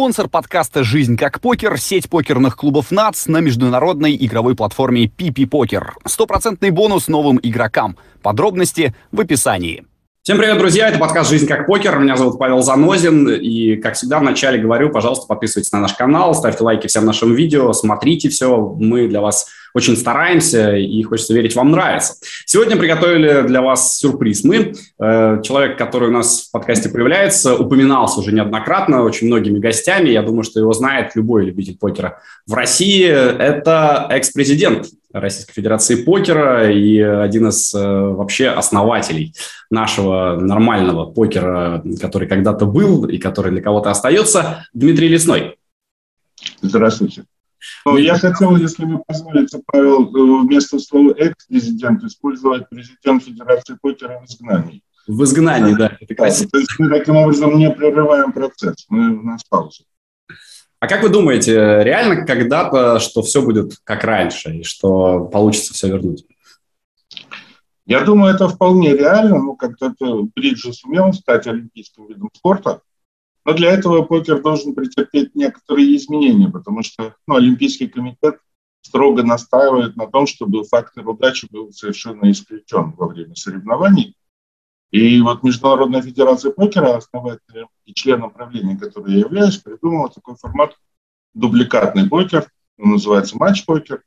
Спонсор подкаста «Жизнь как покер» — сеть покерных клубов НАЦ на международной игровой платформе PP Покер. Стопроцентный бонус новым игрокам. Подробности в описании. Всем привет, друзья! Это подкаст «Жизнь как покер». Меня зовут Павел Занозин. И, как всегда, вначале говорю, пожалуйста, подписывайтесь на наш канал, ставьте лайки всем нашим видео, смотрите все. Мы для вас очень стараемся и хочется верить, вам нравится. Сегодня приготовили для вас сюрприз. Мы, э, человек, который у нас в подкасте появляется, упоминался уже неоднократно очень многими гостями. Я думаю, что его знает любой любитель покера в России. Это экс-президент Российской Федерации покера и один из э, вообще основателей нашего нормального покера, который когда-то был и который для кого-то остается, Дмитрий Лесной. Здравствуйте. Ну, я хотел, если вы позволите, Павел, э, вместо слова экс-президент использовать президент Федерации покера в изгнании. В изгнании, да, это красиво. То есть мы таким образом не прерываем процесс, мы у нас пауза. А как вы думаете, реально когда-то, что все будет как раньше и что получится все вернуть? Я думаю, это вполне реально. Ну, когда-то Бриджи сумел стать олимпийским видом спорта, но для этого покер должен претерпеть некоторые изменения, потому что ну, Олимпийский комитет строго настаивает на том, чтобы фактор удачи был совершенно исключен во время соревнований. И вот Международная федерация покера, основателем и членом правления, которой я являюсь, придумала такой формат дубликатный покер, он называется матч-покер,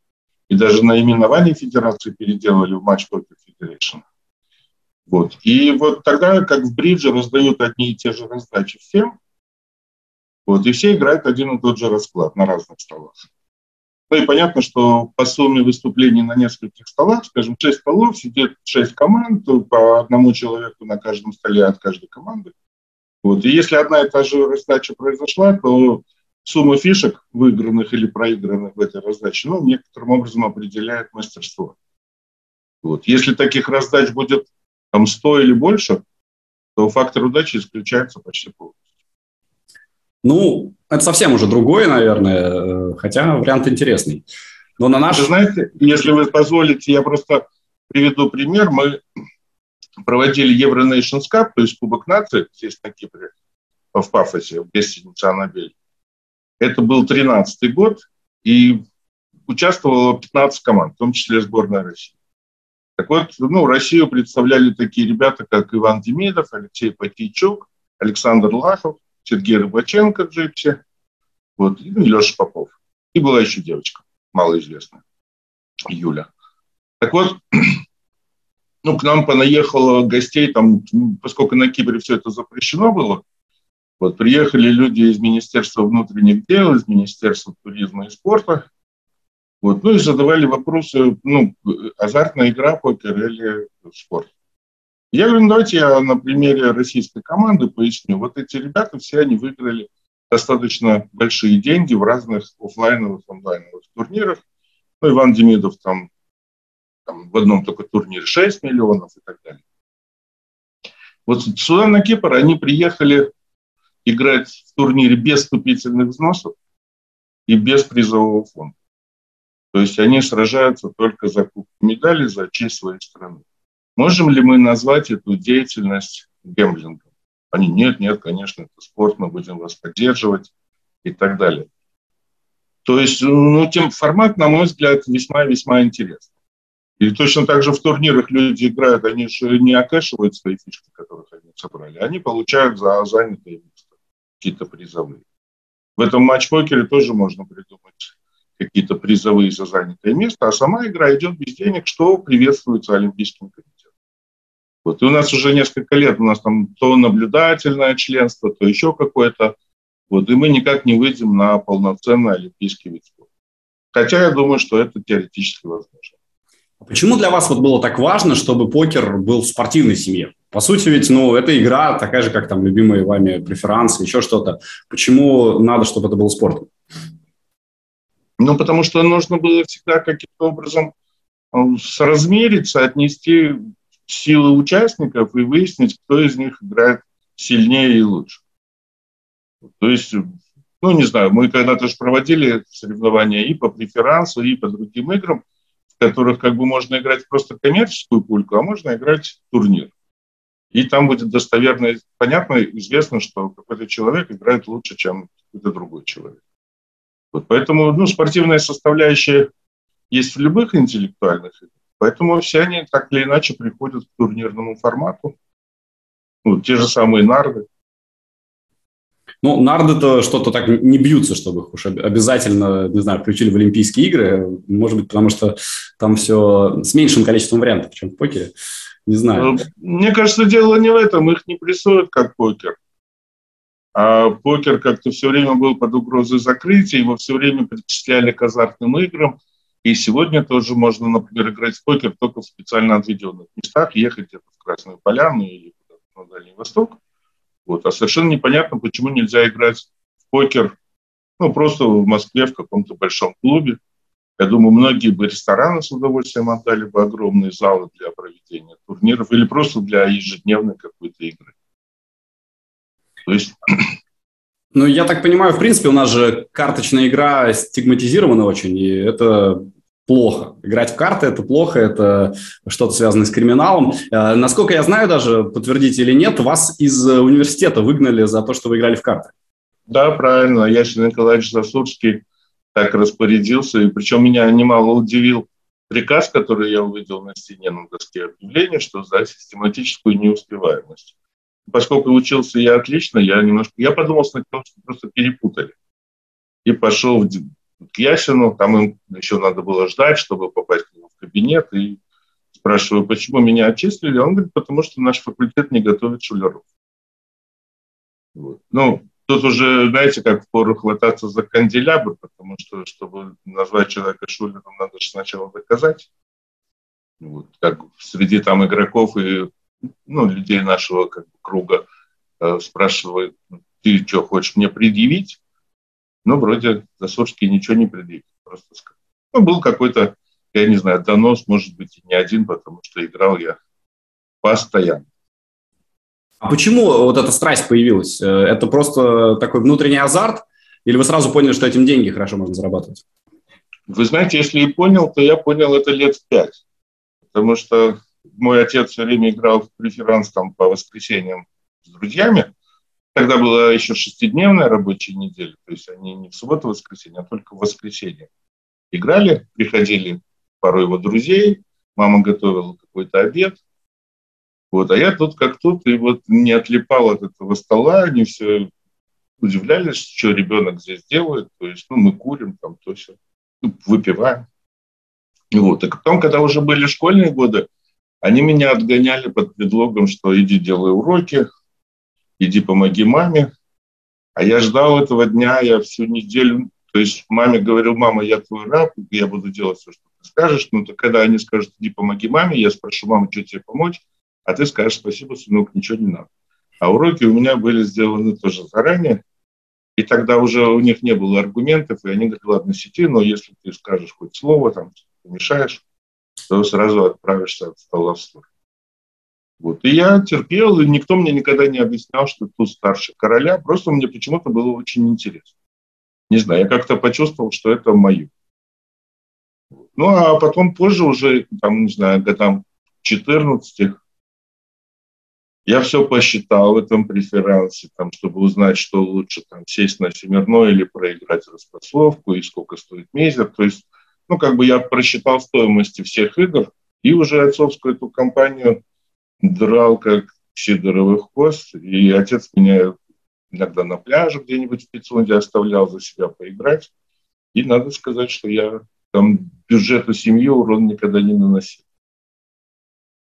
и даже наименование федерации переделали в матч-покер федерация. Вот. И вот тогда, как в бридже, раздают одни и те же раздачи всем, вот, и все играют один и тот же расклад на разных столах. Ну и понятно, что по сумме выступлений на нескольких столах, скажем, 6 столов, сидит 6 команд, по одному человеку на каждом столе от каждой команды. Вот. И если одна и та же раздача произошла, то сумма фишек, выигранных или проигранных в этой раздаче, ну, некоторым образом определяет мастерство. Вот. Если таких раздач будет там 100 или больше, то фактор удачи исключается почти полностью. Ну, это совсем уже другое, наверное, э, хотя вариант интересный. Но на наш... Вы знаете, если вы позволите, я просто приведу пример. Мы проводили Euro Nations Cup, то есть Кубок нации здесь на Кипре, в Пафосе, в гостинице «Анабель». Это был 13 год, и участвовало 15 команд, в том числе сборная России. Так вот, ну, Россию представляли такие ребята, как Иван Демидов, Алексей Потейчук, Александр Лахов, Сергей Рыбаченко, Джипси, вот, и Леша Попов. И была еще девочка, малоизвестная, Юля. Так вот, ну, к нам понаехало гостей, там, поскольку на Кипре все это запрещено было, вот, приехали люди из Министерства внутренних дел, из Министерства туризма и спорта, вот, ну и задавали вопросы, ну, азартная игра, покер или спорт. Я говорю, ну, давайте я на примере российской команды поясню. Вот эти ребята, все они выиграли достаточно большие деньги в разных офлайновых, онлайновых турнирах. Ну, Иван Демидов там, там в одном только турнире 6 миллионов и так далее. Вот сюда на Кипр они приехали играть в турнире без вступительных взносов и без призового фонда. То есть они сражаются только за кубок медали, за честь своей страны. Можем ли мы назвать эту деятельность гемблингом? Они, нет, нет, конечно, это спорт, мы будем вас поддерживать и так далее. То есть, ну, тем формат, на мой взгляд, весьма-весьма интересный. И точно так же в турнирах люди играют, они же не окэшивают свои фишки, которых они собрали, они получают за занятые места какие-то призовые. В этом матч-покере тоже можно придумать какие-то призовые за занятое место, а сама игра идет без денег, что приветствуется Олимпийским комитетом. Вот. И у нас уже несколько лет, у нас там то наблюдательное членство, то еще какое-то. Вот. И мы никак не выйдем на полноценный олимпийский вид спорта. Хотя я думаю, что это теоретически возможно. А почему для вас вот было так важно, чтобы покер был в спортивной семье? По сути, ведь, ну, это игра такая же, как там любимые вами преферансы, еще что-то. Почему надо, чтобы это было спортом? Ну, потому что нужно было всегда каким-то образом э, соразмериться, отнести силы участников и выяснить, кто из них играет сильнее и лучше. То есть, ну, не знаю, мы когда-то же проводили соревнования и по преферансу, и по другим играм, в которых как бы можно играть просто коммерческую пульку, а можно играть турнир. И там будет достоверно, понятно, известно, что какой-то человек играет лучше, чем какой-то другой человек. Вот поэтому ну, спортивная составляющая есть в любых интеллектуальных играх. Поэтому все они так или иначе приходят к турнирному формату. Ну, те же самые нарды. Ну, нарды-то что-то так не бьются, чтобы их уж обязательно, не знаю, включили в Олимпийские игры. Может быть, потому что там все с меньшим количеством вариантов, чем в покере. Не знаю. Мне кажется, дело не в этом. Их не прессуют как покер. А покер как-то все время был под угрозой закрытия, его все время причисляли к азартным играм. И сегодня тоже можно, например, играть в покер только в специально отведенных местах, ехать где-то в Красную Поляну или на Дальний Восток. Вот. А совершенно непонятно, почему нельзя играть в покер ну, просто в Москве в каком-то большом клубе. Я думаю, многие бы рестораны с удовольствием отдали бы огромные залы для проведения турниров или просто для ежедневной какой-то игры. То есть... Ну, я так понимаю, в принципе, у нас же карточная игра стигматизирована очень, и это плохо. Играть в карты – это плохо, это что-то связанное с криминалом. Э, насколько я знаю даже, подтвердите или нет, вас из университета выгнали за то, что вы играли в карты. Да, правильно. Ясен Николаевич Засурский так распорядился. И причем меня немало удивил приказ, который я увидел на стене на доске объявления, что за систематическую неуспеваемость. Поскольку учился я отлично, я немножко... Я подумал сначала, что просто перепутали. И пошел в к Ясину, там им еще надо было ждать, чтобы попасть к нему в кабинет, и спрашиваю, почему меня отчислили, он говорит, потому что наш факультет не готовит шулеров. Вот. Ну, тут уже, знаете, как пору хвататься за канделябр, потому что, чтобы назвать человека шулером, надо же сначала доказать. Вот, как среди там игроков и ну, людей нашего как бы, круга э, спрашивают, ты что, хочешь мне предъявить? Ну, вроде Засорский ничего не предъявил. Просто сказал. Ну, был какой-то, я не знаю, донос, может быть, и не один, потому что играл я постоянно. А почему вот эта страсть появилась? Э, это просто такой внутренний азарт? Или вы сразу поняли, что этим деньги хорошо можно зарабатывать? Вы знаете, если и понял, то я понял это лет в пять. Потому что мой отец все время играл в преферанс там по воскресеньям с друзьями. Тогда была еще шестидневная рабочая неделя, то есть они не в субботу, воскресенье, а только в воскресенье. Играли, приходили пару его друзей, мама готовила какой-то обед, вот, а я тут как тут, и вот не отлипал от этого стола, они все удивлялись, что ребенок здесь делает, то есть, ну, мы курим там, то все, ну, выпиваем. Вот, и потом, когда уже были школьные годы, они меня отгоняли под предлогом, что иди делай уроки, иди помоги маме. А я ждал этого дня, я всю неделю, то есть маме говорил, мама, я твой раб, я буду делать все, что ты скажешь. Но то, когда они скажут, иди помоги маме, я спрошу, мама, что тебе помочь? А ты скажешь, спасибо, сынок, ничего не надо. А уроки у меня были сделаны тоже заранее. И тогда уже у них не было аргументов, и они говорят, ладно, сети, но если ты скажешь хоть слово, там, помешаешь, то сразу отправишься в сторону. Вот. И я терпел, и никто мне никогда не объяснял, что тут старше короля. Просто мне почему-то было очень интересно. Не знаю, я как-то почувствовал, что это мое. Ну, а потом позже уже, там, не знаю, годам 14 я все посчитал в этом преферансе, там, чтобы узнать, что лучше там, сесть на семерной или проиграть распасовку, и сколько стоит мезер. То есть, ну, как бы я просчитал стоимости всех игр, и уже отцовскую эту компанию драл как сидоровый хвост, и отец меня иногда на пляже где-нибудь в Пицунде оставлял за себя поиграть. И надо сказать, что я там бюджету семьи урон никогда не наносил.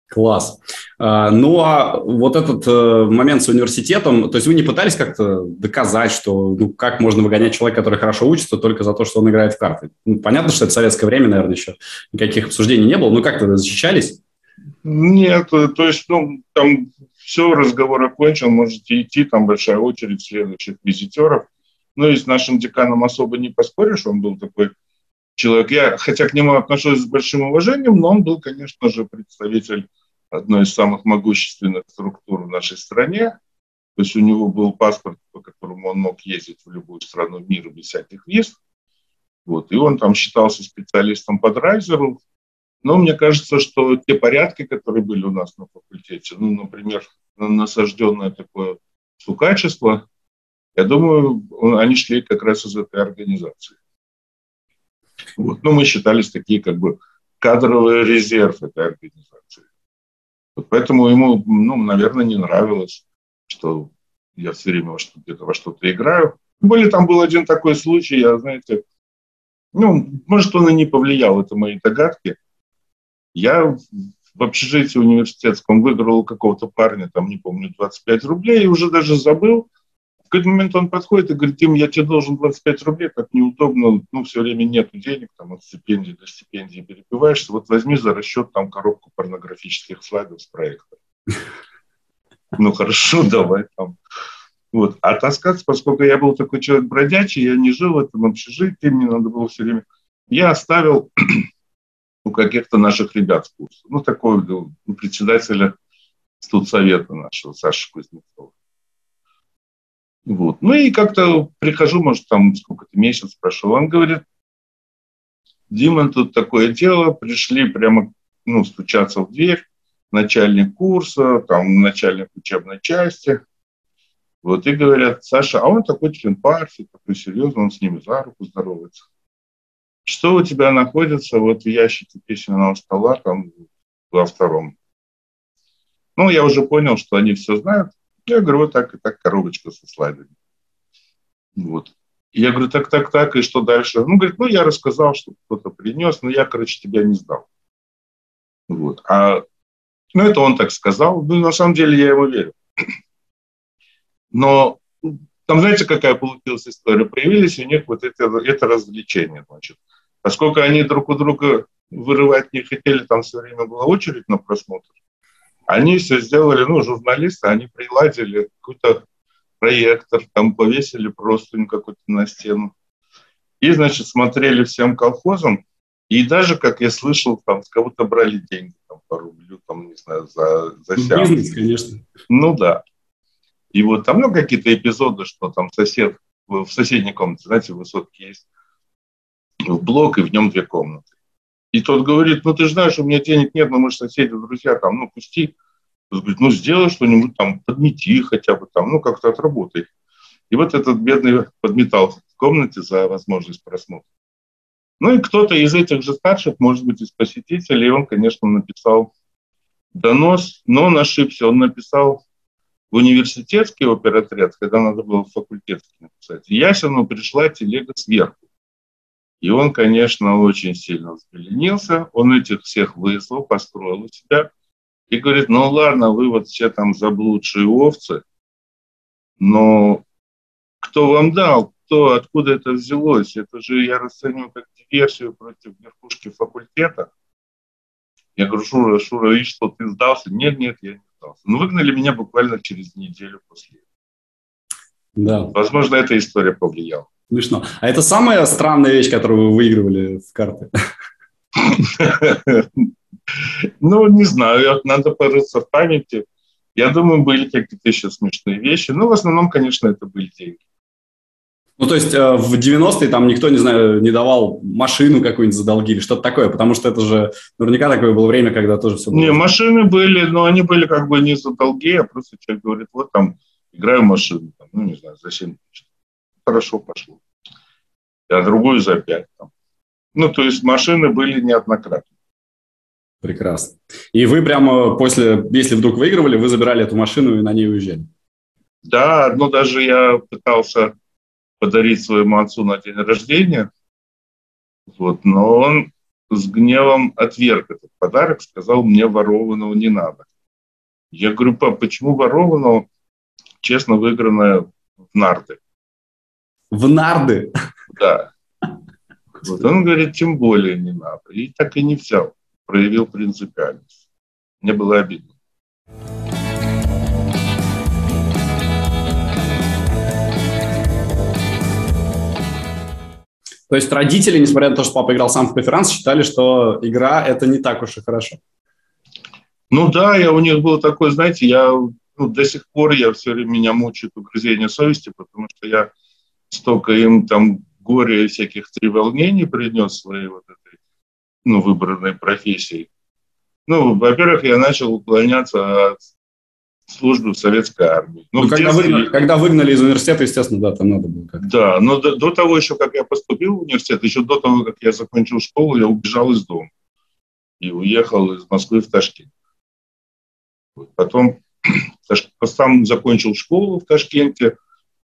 Класс. А, ну, а вот этот э, момент с университетом, то есть вы не пытались как-то доказать, что ну, как можно выгонять человека, который хорошо учится, только за то, что он играет в карты? Ну, понятно, что это советское время, наверное, еще никаких обсуждений не было, но как-то защищались? Нет, то есть, ну, там все, разговор окончен, можете идти, там большая очередь следующих визитеров. Ну и с нашим деканом особо не поспоришь, он был такой человек. Я, хотя к нему отношусь с большим уважением, но он был, конечно же, представитель одной из самых могущественных структур в нашей стране. То есть у него был паспорт, по которому он мог ездить в любую страну мира без всяких виз. Вот. И он там считался специалистом по драйзеру, но мне кажется, что те порядки, которые были у нас на факультете, ну, например, насажденное такое сукачество, Я думаю, они шли как раз из этой организации. Вот. Ну, мы считались такие как бы кадровый резерв этой организации. Вот поэтому ему, ну, наверное, не нравилось, что я все время во что где-то во что-то играю. Более там был один такой случай, я, знаете, ну, может, он и не повлиял, это мои догадки. Я в общежитии университетском выиграл какого-то парня, там, не помню, 25 рублей, и уже даже забыл. В какой-то момент он подходит и говорит, Тим, я тебе должен 25 рублей, так неудобно, ну, все время нет денег, там, от стипендии до стипендии перебиваешься, вот возьми за расчет там коробку порнографических слайдов с проекта. Ну, хорошо, давай там. Вот. А таскаться, поскольку я был такой человек бродячий, я не жил в этом общежитии, мне надо было все время... Я оставил у каких-то наших ребят с курса. Ну, такой ну, председателя студсовета нашего, Саши Кузнецова. Вот. Ну и как-то прихожу, может, там сколько-то месяц прошел, он говорит, Дима, тут такое дело, пришли прямо, ну, стучаться в дверь, начальник курса, там, начальник учебной части. Вот, и говорят, Саша, а он такой член партии, такой серьезный, он с ними за руку здоровается. Что у тебя находится вот в ящике письменного стола, там, во втором? Ну, я уже понял, что они все знают. Я говорю, вот так и так, коробочка со слайдами. Вот. я говорю, так, так, так, и что дальше? Ну, говорит, ну, я рассказал, что кто-то принес, но я, короче, тебя не сдал. Вот. А, ну, это он так сказал. Ну, на самом деле, я ему верю. Но там, знаете, какая получилась история? Появились у них вот это, это развлечение, значит. Поскольку они друг у друга вырывать не хотели, там все время была очередь на просмотр, они все сделали, ну, журналисты, они приладили какой-то проектор, там повесили простынь какую-то на стену. И, значит, смотрели всем колхозам, и даже, как я слышал, там с кого-то брали деньги, там, по рублю, там, не знаю, за, за ну, сеанс. Бизнес, конечно. Ну, да. И вот там, ну, какие-то эпизоды, что там сосед в соседней комнате, знаете, высотки есть, в блок, и в нем две комнаты. И тот говорит, ну, ты же знаешь, у меня денег нет, но мы же соседи, друзья, там, ну, пусти. Он говорит, ну, сделай что-нибудь там, подмети хотя бы там, ну, как-то отработай. И вот этот бедный подметал в комнате за возможность просмотра. Ну и кто-то из этих же старших, может быть, из посетителей, он, конечно, написал донос, но он ошибся. Он написал в университетский оперотряд, когда надо было в факультетский написать. Ясину пришла телега сверху. И он, конечно, очень сильно взбеленился. Он этих всех вызвал, построил у себя. И говорит, ну ладно, вы вот все там заблудшие овцы, но кто вам дал, кто, откуда это взялось? Это же я расцениваю как диверсию против верхушки факультета. Я говорю, Шура, Шура, и что, ты сдался? Нет, нет, я не сдался. Ну, выгнали меня буквально через неделю после этого. Да. Возможно, эта история повлияла. Смешно. А это самая странная вещь, которую вы выигрывали в карты? Ну, не знаю, надо порыться в памяти. Я думаю, были какие-то еще смешные вещи. Но в основном, конечно, это были деньги. Ну, то есть э, в 90-е там никто, не знаю, не давал машину какую-нибудь за долги или что-то такое, потому что это же наверняка такое было время, когда тоже все было. Не, машины были, но они были как бы не за долги, а просто человек говорит, вот там играю машину, там, ну, не знаю, за 7 тысяч хорошо пошло. А другую за 5. Там. Ну, то есть машины были неоднократно. Прекрасно. И вы прямо после, если вдруг выигрывали, вы забирали эту машину и на ней уезжали? Да, ну даже я пытался подарить своему отцу на день рождения, вот, но он с гневом отверг этот подарок, сказал, мне ворованного не надо. Я говорю, пап, почему ворованного, честно выигранное в нарды? В нарды? Да. Вот он говорит, тем более не надо. И так и не взял. Проявил принципиальность. Мне было обидно. То есть родители, несмотря на то, что папа играл сам в преферанс, считали, что игра – это не так уж и хорошо. Ну да, я у них был такой, знаете, я ну, до сих пор я все время меня мучает угрызение совести, потому что я столько им там горя и всяких треволнений принес своей вот этой, ну, выбранной профессией. Ну, во-первых, я начал уклоняться от службы в советской армии. Ну, ну когда, детстве... выгнали, когда выгнали из университета, естественно, да, там надо было как-то. Да, но до, до того еще, как я поступил в университет, еще до того, как я закончил школу, я убежал из дома и уехал из Москвы в Ташкент. Потом сам закончил школу в Ташкенте,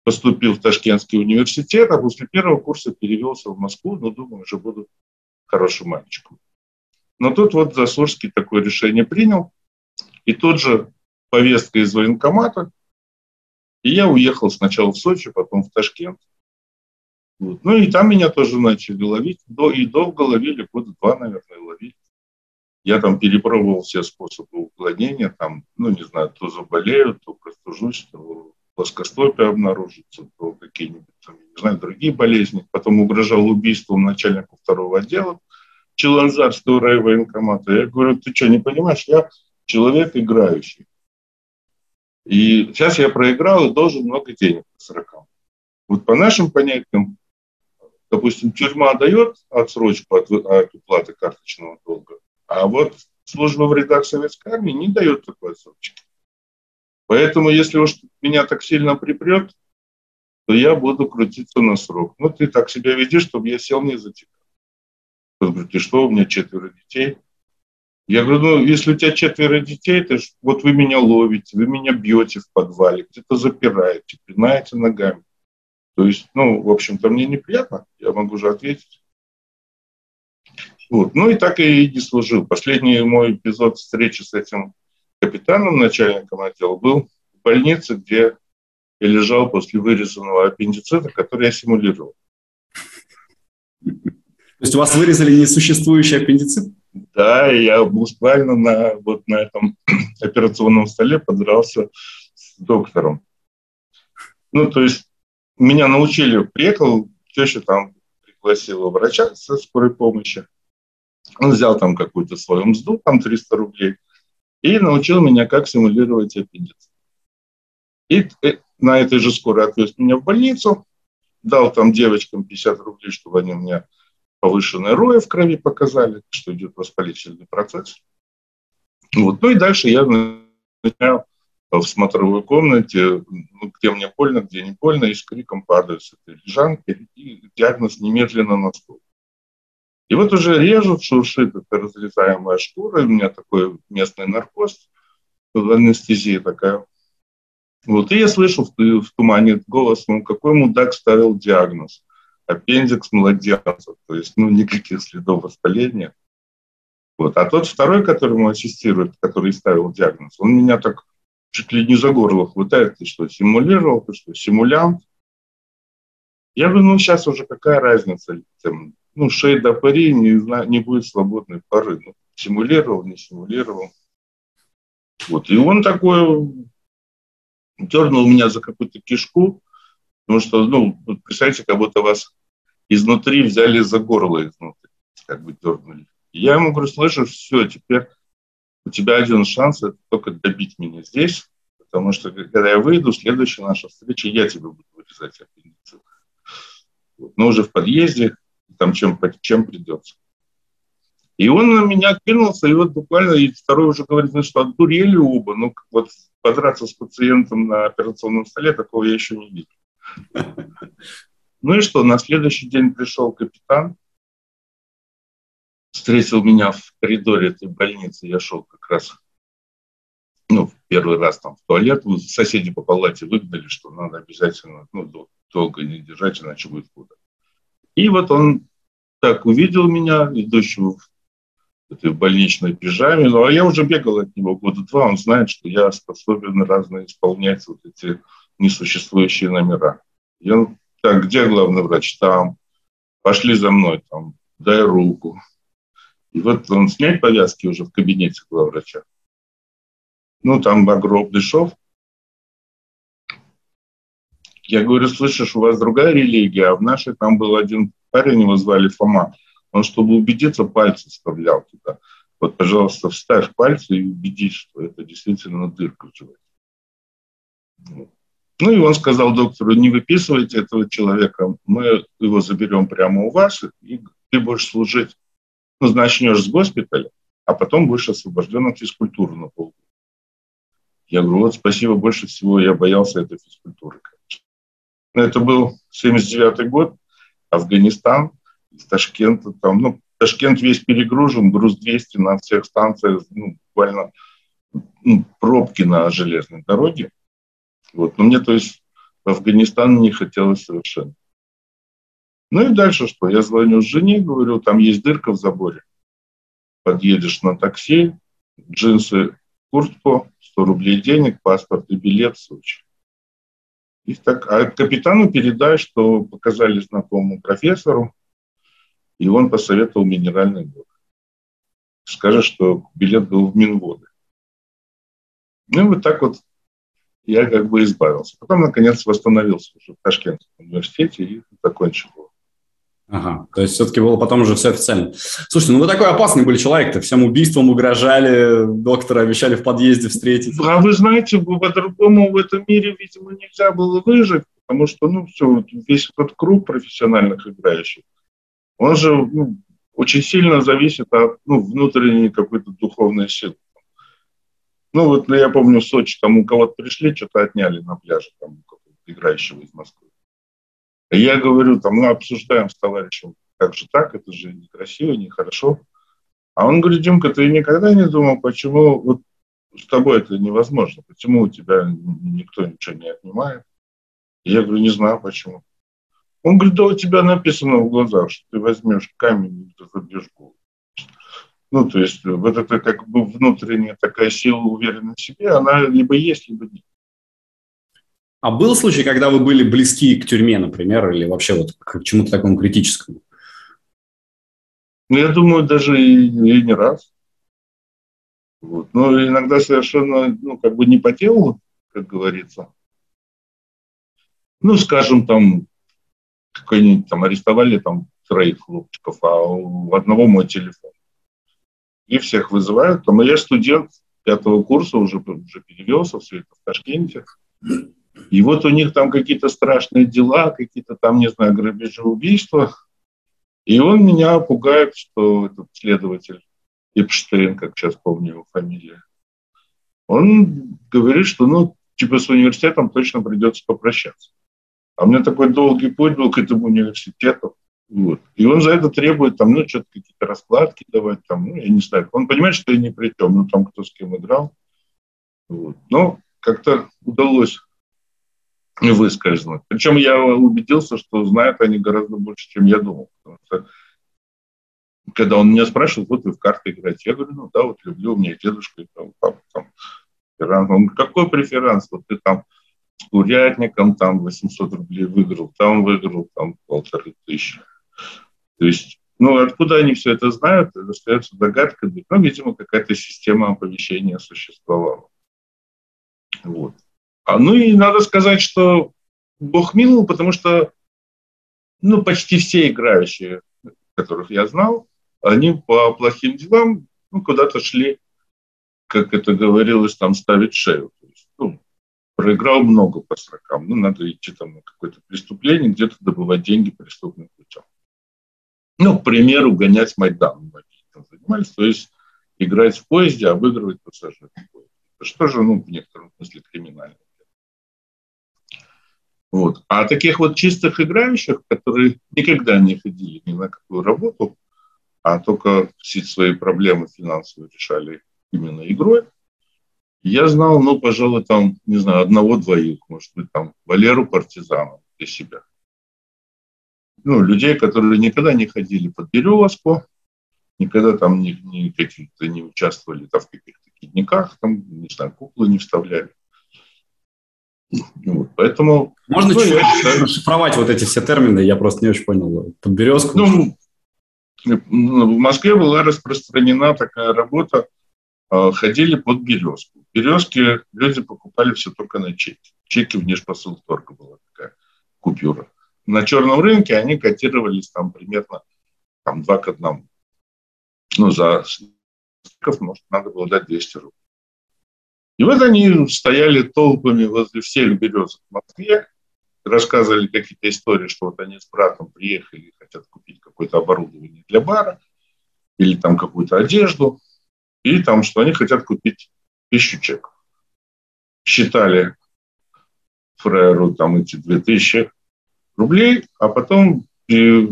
поступил в Ташкентский университет, а после первого курса перевелся в Москву, но думаю, уже буду хорошим мальчиком. Но тут вот Засурский такое решение принял, и тут же повестка из военкомата, и я уехал сначала в Сочи, потом в Ташкент. Вот. Ну и там меня тоже начали ловить, и долго ловили, года два, наверное, ловили. Я там перепробовал все способы уклонения, там, ну, не знаю, то заболею, то простужусь, то плоскостопие обнаружится, то какие-нибудь, там, не знаю, другие болезни. Потом угрожал убийством начальнику второго отдела Челанзарского райвоенкомата. Я говорю, ты что, не понимаешь, я человек играющий. И сейчас я проиграл и должен много денег по срокам. Вот по нашим понятиям, допустим, тюрьма дает отсрочку от, от уплаты карточного долга, а вот служба в рядах советской армии не дает такой отсрочки. Поэтому, если уж меня так сильно припрет, то я буду крутиться на срок. Ну, ты так себя веди, чтобы я сел не затекал. Он говорит, и что, у меня четверо детей. Я говорю, ну, если у тебя четверо детей, то вот вы меня ловите, вы меня бьете в подвале, где-то запираете, пинаете ногами. То есть, ну, в общем-то, мне неприятно, я могу же ответить. Вот. Ну и так и не служил. Последний мой эпизод встречи с этим капитаном, начальником отдела, был в больнице, где я лежал после вырезанного аппендицита, который я симулировал. То есть у вас вырезали несуществующий аппендицит? Да, я буквально на, вот на этом операционном столе подрался с доктором. Ну, то есть меня научили, приехал, теща там пригласила врача со скорой помощи. Он взял там какую-то свою мзду, там 300 рублей, и научил меня, как симулировать аппендицит. И э, на этой же скорой отвез меня в больницу, дал там девочкам 50 рублей, чтобы они мне повышенное роя в крови показали, что идет воспалительный процесс. Вот. Ну и дальше я начинаю в смотровой комнате, ну, где мне больно, где не больно, и с криком падаю с этой лежанки, и диагноз немедленно на. И вот уже режут, шуршит эта разрезаемая шкура, у меня такой местный наркоз, анестезия такая. Вот, и я слышу в, в тумане голос, ну, какой мудак ставил диагноз? Аппендикс младенца, то есть, ну, никаких следов воспаления. Вот. А тот второй, которому ассистирует, который ставил диагноз, он меня так чуть ли не за горло хватает, ты что, симулировал, ты что, симулянт? Я говорю, ну, сейчас уже какая разница, ну, шея до пари, не, не будет свободной пары. Ну, симулировал, не симулировал. Вот. И он такой дернул меня за какую-то кишку, потому что, ну, вот представьте, как будто вас изнутри взяли за горло изнутри, как бы дернули. Я ему говорю, слышишь, все, теперь у тебя один шанс, это только добить меня здесь, потому что когда я выйду, следующая наша встреча, я тебе буду вырезать аппендицит. Вот. Но уже в подъезде там чем, чем придется. И он на меня кинулся, и вот буквально и второй уже говорит, ну что, отдурели оба. Ну, вот подраться с пациентом на операционном столе, такого я еще не видел. Ну и что, на следующий день пришел капитан, встретил меня в коридоре этой больницы, я шел как раз, ну, первый раз там в туалет, соседи по палате выгнали, что надо обязательно, ну, долго не держать, иначе будет худо. И вот он так увидел меня, идущего в этой больничной пижаме. Ну, а я уже бегал от него года два. Он знает, что я способен разные исполнять вот эти несуществующие номера. И он, так, где главный врач? Там. Пошли за мной, там, дай руку. И вот он снять повязки уже в кабинете главврача. Ну, там огромный шов. Я говорю, слышишь, у вас другая религия, а в нашей там был один парень, его звали Фома. Он, чтобы убедиться, пальцы вставлял туда. Вот, пожалуйста, вставь пальцы и убедись, что это действительно дырка в животе. Ну и он сказал доктору, не выписывайте этого человека, мы его заберем прямо у вас, и ты будешь служить, ну, начнешь с госпиталя, а потом будешь освобожден от физкультуры на полгода. Я говорю, вот спасибо, больше всего я боялся этой физкультуры. Но это был 79 год, Афганистан, из Ташкента, там, ну, Ташкент весь перегружен, груз 200 на всех станциях, ну, буквально ну, пробки на железной дороге. Вот. Но мне, то есть, в Афганистан не хотелось совершенно. Ну и дальше что? Я звоню жене, говорю, там есть дырка в заборе. Подъедешь на такси, джинсы, куртку, 100 рублей денег, паспорт и билет в Сочи. И так, а капитану передай, что показали знакомому профессору, и он посоветовал минеральный воду. Скажи, что билет был в Минводы. Ну, вот так вот я как бы избавился. Потом, наконец, восстановился уже в Ташкентском университете и закончил его. Ага, то есть все-таки было потом уже все официально. Слушайте, ну вы такой опасный были человек-то, всем убийством угрожали, доктора обещали в подъезде встретить. А вы знаете, по-другому в этом мире, видимо, нельзя было выжить, потому что, ну, все, весь этот круг профессиональных играющих, он же ну, очень сильно зависит от ну, внутренней какой-то духовной силы. Ну, вот я помню в Сочи, там у кого-то пришли, что-то отняли на пляже, там, играющего из Москвы. Я говорю, там, мы обсуждаем с товарищем, как же так, это же некрасиво, нехорошо. А он говорит, Димка, ты никогда не думал, почему вот с тобой это невозможно, почему у тебя никто ничего не отнимает? Я говорю, не знаю почему. Он говорит, да у тебя написано в глазах, что ты возьмешь камень и забьешь голову. Ну, то есть вот это как бы внутренняя такая сила уверенности в себе, она либо есть, либо нет. А был случай, когда вы были близки к тюрьме, например, или вообще вот к чему-то такому критическому? Ну, я думаю, даже и, и не раз. Вот. Но иногда совершенно, ну, как бы не по телу, как говорится. Ну, скажем, там, какой-нибудь там арестовали там троих хлопчиков, а у одного мой телефон. И всех вызывают. Там, я студент пятого курса, уже, уже перевелся, все это в Ташкенте. И вот у них там какие-то страшные дела, какие-то там, не знаю, грабежи, убийства. И он меня пугает, что этот следователь Эпштейн, как сейчас помню его фамилия, он говорит, что, ну, типа с университетом точно придется попрощаться. А у меня такой долгий путь был к этому университету. Вот. И он за это требует, там, ну, что-то какие-то раскладки давать, там, ну, я не знаю. Он понимает, что я ни при чем, ну, там, кто с кем играл. Вот. Но как-то удалось выскользнуть. Причем я убедился, что знают они гораздо больше, чем я думал. Потому что когда он меня спрашивал, вот вы в карты играете, я говорю, ну да, вот люблю, у меня дедушка, и там, там преферанс. Он говорит, какой преферанс? Вот ты там с курятником там 800 рублей выиграл, там выиграл там полторы тысячи. То есть, ну, откуда они все это знают, остается догадкой. Ну, видимо, какая-то система оповещения существовала. Вот. А, ну и надо сказать, что Бог миловал, потому что ну, почти все играющие, которых я знал, они по плохим делам ну, куда-то шли, как это говорилось, там ставить шею. То есть, ну, проиграл много по срокам. Ну, надо идти там на какое-то преступление, где-то добывать деньги преступным путем. Ну, к примеру, гонять Майдан. Занимались, то есть играть в поезде, обыгрывать пассажиров. Что же, ну, в некотором смысле криминально. Вот. А таких вот чистых играющих, которые никогда не ходили ни на какую работу, а только все свои проблемы финансовые решали именно игрой, я знал, ну, пожалуй, там, не знаю, одного-двоих, может быть, там, Валеру Партизана для себя. Ну, людей, которые никогда не ходили под березку, никогда там не, не, каких-то не участвовали там, в каких-то кидниках, там, не знаю, куклы не вставляли. Вот, поэтому... Можно ну, расшифровать вот эти все термины? Я просто не очень понял. Под березку? Ну, в Москве была распространена такая работа, а, ходили под березку. Березки люди покупали все только на чеки. Чеки внешпосылторга была такая купюра. На черном рынке они котировались там примерно там, 2 к 1. Ну, за может, надо было дать 200 рублей. И вот они стояли толпами возле всех березок в Москве, рассказывали какие-то истории, что вот они с братом приехали и хотят купить какое-то оборудование для бара или там какую-то одежду, и там, что они хотят купить тысячу чеков. считали фраеру там эти 2000 рублей, а потом при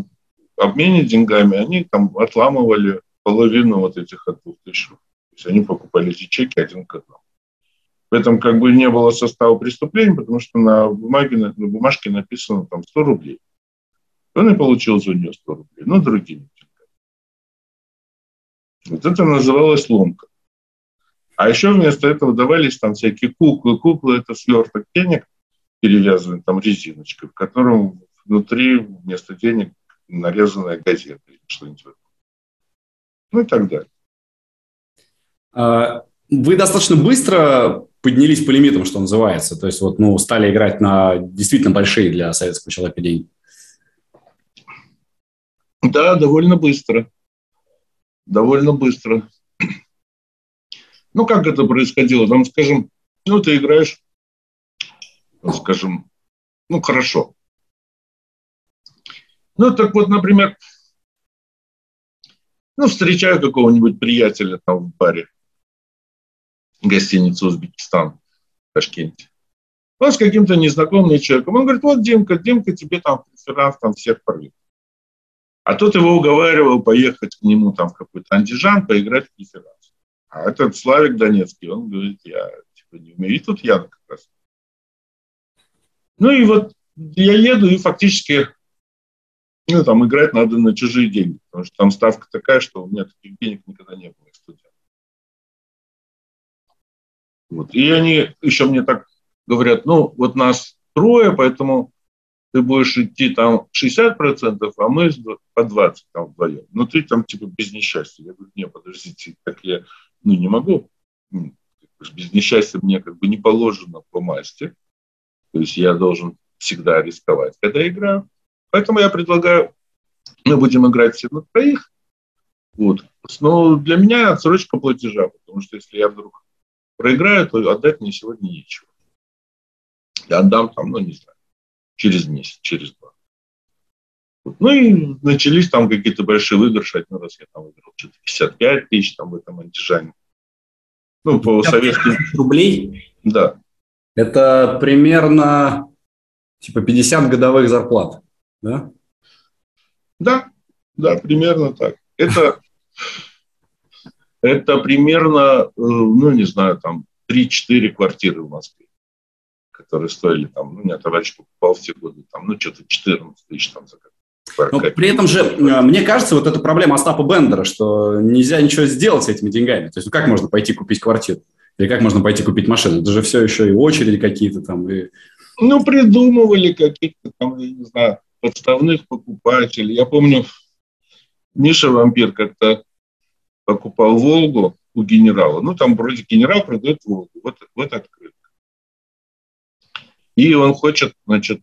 обмене деньгами они там отламывали половину вот этих от 2000 рублей. То есть они покупали эти чеки один к одному. В этом как бы не было состава преступления, потому что на бумаге, на, на бумажке написано там 100 рублей. Он и получил за нее 100 рублей, но деньгами. Вот это называлось ломка. А еще вместо этого давались там всякие куклы. Куклы – это сверток денег, перевязанный там резиночкой, в котором внутри вместо денег нарезанная газета или что-нибудь. Ну и так далее. А, вы достаточно быстро поднялись по лимитам, что называется. То есть вот, ну, стали играть на действительно большие для советского человека деньги. Да, довольно быстро. Довольно быстро. Ну, как это происходило? Там, скажем, ну, ты играешь, скажем, ну, хорошо. Ну, так вот, например, ну, встречаю какого-нибудь приятеля там в баре, гостиница Узбекистан в Ташкенте. Он с каким-то незнакомым человеком. Он говорит, вот, Димка, Димка тебе там преферанс там всех порвет. А тот его уговаривал поехать к нему там в какой-то андижан, поиграть в преферанс. А этот Славик Донецкий, он говорит, я типа не умею. И тут я как раз. Ну и вот я еду, и фактически ну, там играть надо на чужие деньги, потому что там ставка такая, что у меня таких денег никогда не было, Вот. И они еще мне так говорят, ну, вот нас трое, поэтому ты будешь идти там 60%, а мы по 20 там вдвоем. Ну, ты там типа без несчастья. Я говорю, не, подождите, так я ну, не могу. Без несчастья мне как бы не положено по масти. То есть я должен всегда рисковать, когда играю. Поэтому я предлагаю, мы будем играть все на троих. Вот. Но для меня отсрочка платежа, потому что если я вдруг проиграю, то отдать мне сегодня нечего. Я отдам там, ну, не знаю, через месяц, через два. Вот. Ну и начались там какие-то большие выигрыши. Один раз я там выиграл что-то 55 тысяч там в этом антижане. Ну, по советским... Рублей? Да. Это примерно типа 50 годовых зарплат да? Да, да, примерно так. Это, это примерно, э, ну, не знаю, там 3-4 квартиры в Москве, которые стоили там, ну, у меня товарищ покупал в те годы, там, ну, что-то 14 тысяч там за но при этом же, э, мне кажется, вот эта проблема Остапа Бендера, что нельзя ничего сделать с этими деньгами. То есть, ну как можно пойти купить квартиру? Или как можно пойти купить машину? Это же все еще и очереди какие-то там. И... Ну, придумывали какие-то там, я не знаю, подставных покупателей. Я помню, Миша Вампир как-то покупал «Волгу» у генерала. Ну, там вроде генерал продает «Волгу». Вот, вот открытка. И он хочет, значит,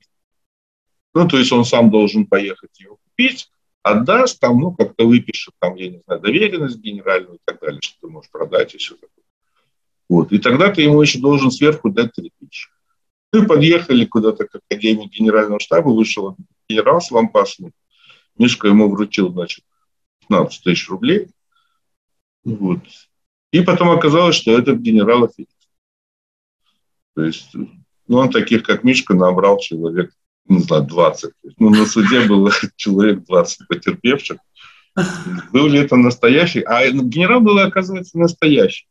ну, то есть он сам должен поехать ее купить, отдаст, там, ну, как-то выпишет, там, я не знаю, доверенность генеральную и так далее, что ты можешь продать и все такое. Вот. И тогда ты ему еще должен сверху дать 3 тысячи. Мы подъехали куда-то к Академии Генерального штаба, вышел генерал с лампасом. Мишка ему вручил, значит, 15 тысяч рублей. Вот. И потом оказалось, что этот генерал аферист. То есть, ну, он таких, как Мишка, набрал человек, не знаю, 20. Ну, на суде было человек 20 потерпевших. Был ли это настоящий? А генерал был, оказывается, настоящий.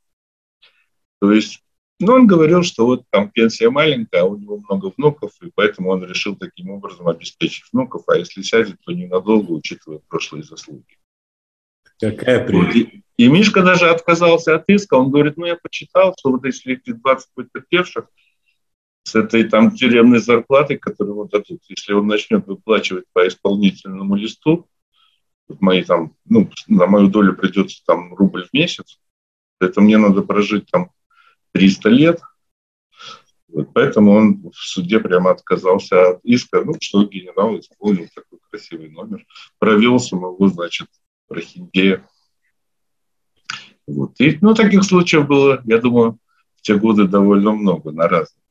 То есть но он говорил, что вот там пенсия маленькая, а у него много внуков, и поэтому он решил таким образом обеспечить внуков, а если сядет, то ненадолго, учитывая прошлые заслуги. Какая прелесть. И, Мишка даже отказался от иска. Он говорит, ну я почитал, что вот если эти 20 потерпевших с этой там тюремной зарплатой, которую вот дадут, если он начнет выплачивать по исполнительному листу, вот мои там, ну, на мою долю придется там рубль в месяц, это мне надо прожить там 300 лет. Вот поэтому он в суде прямо отказался от иска, ну, что генерал исполнил такой красивый номер, провел самого, значит, Прохиндея. Вот. И, ну, таких случаев было, я думаю, в те годы довольно много на разных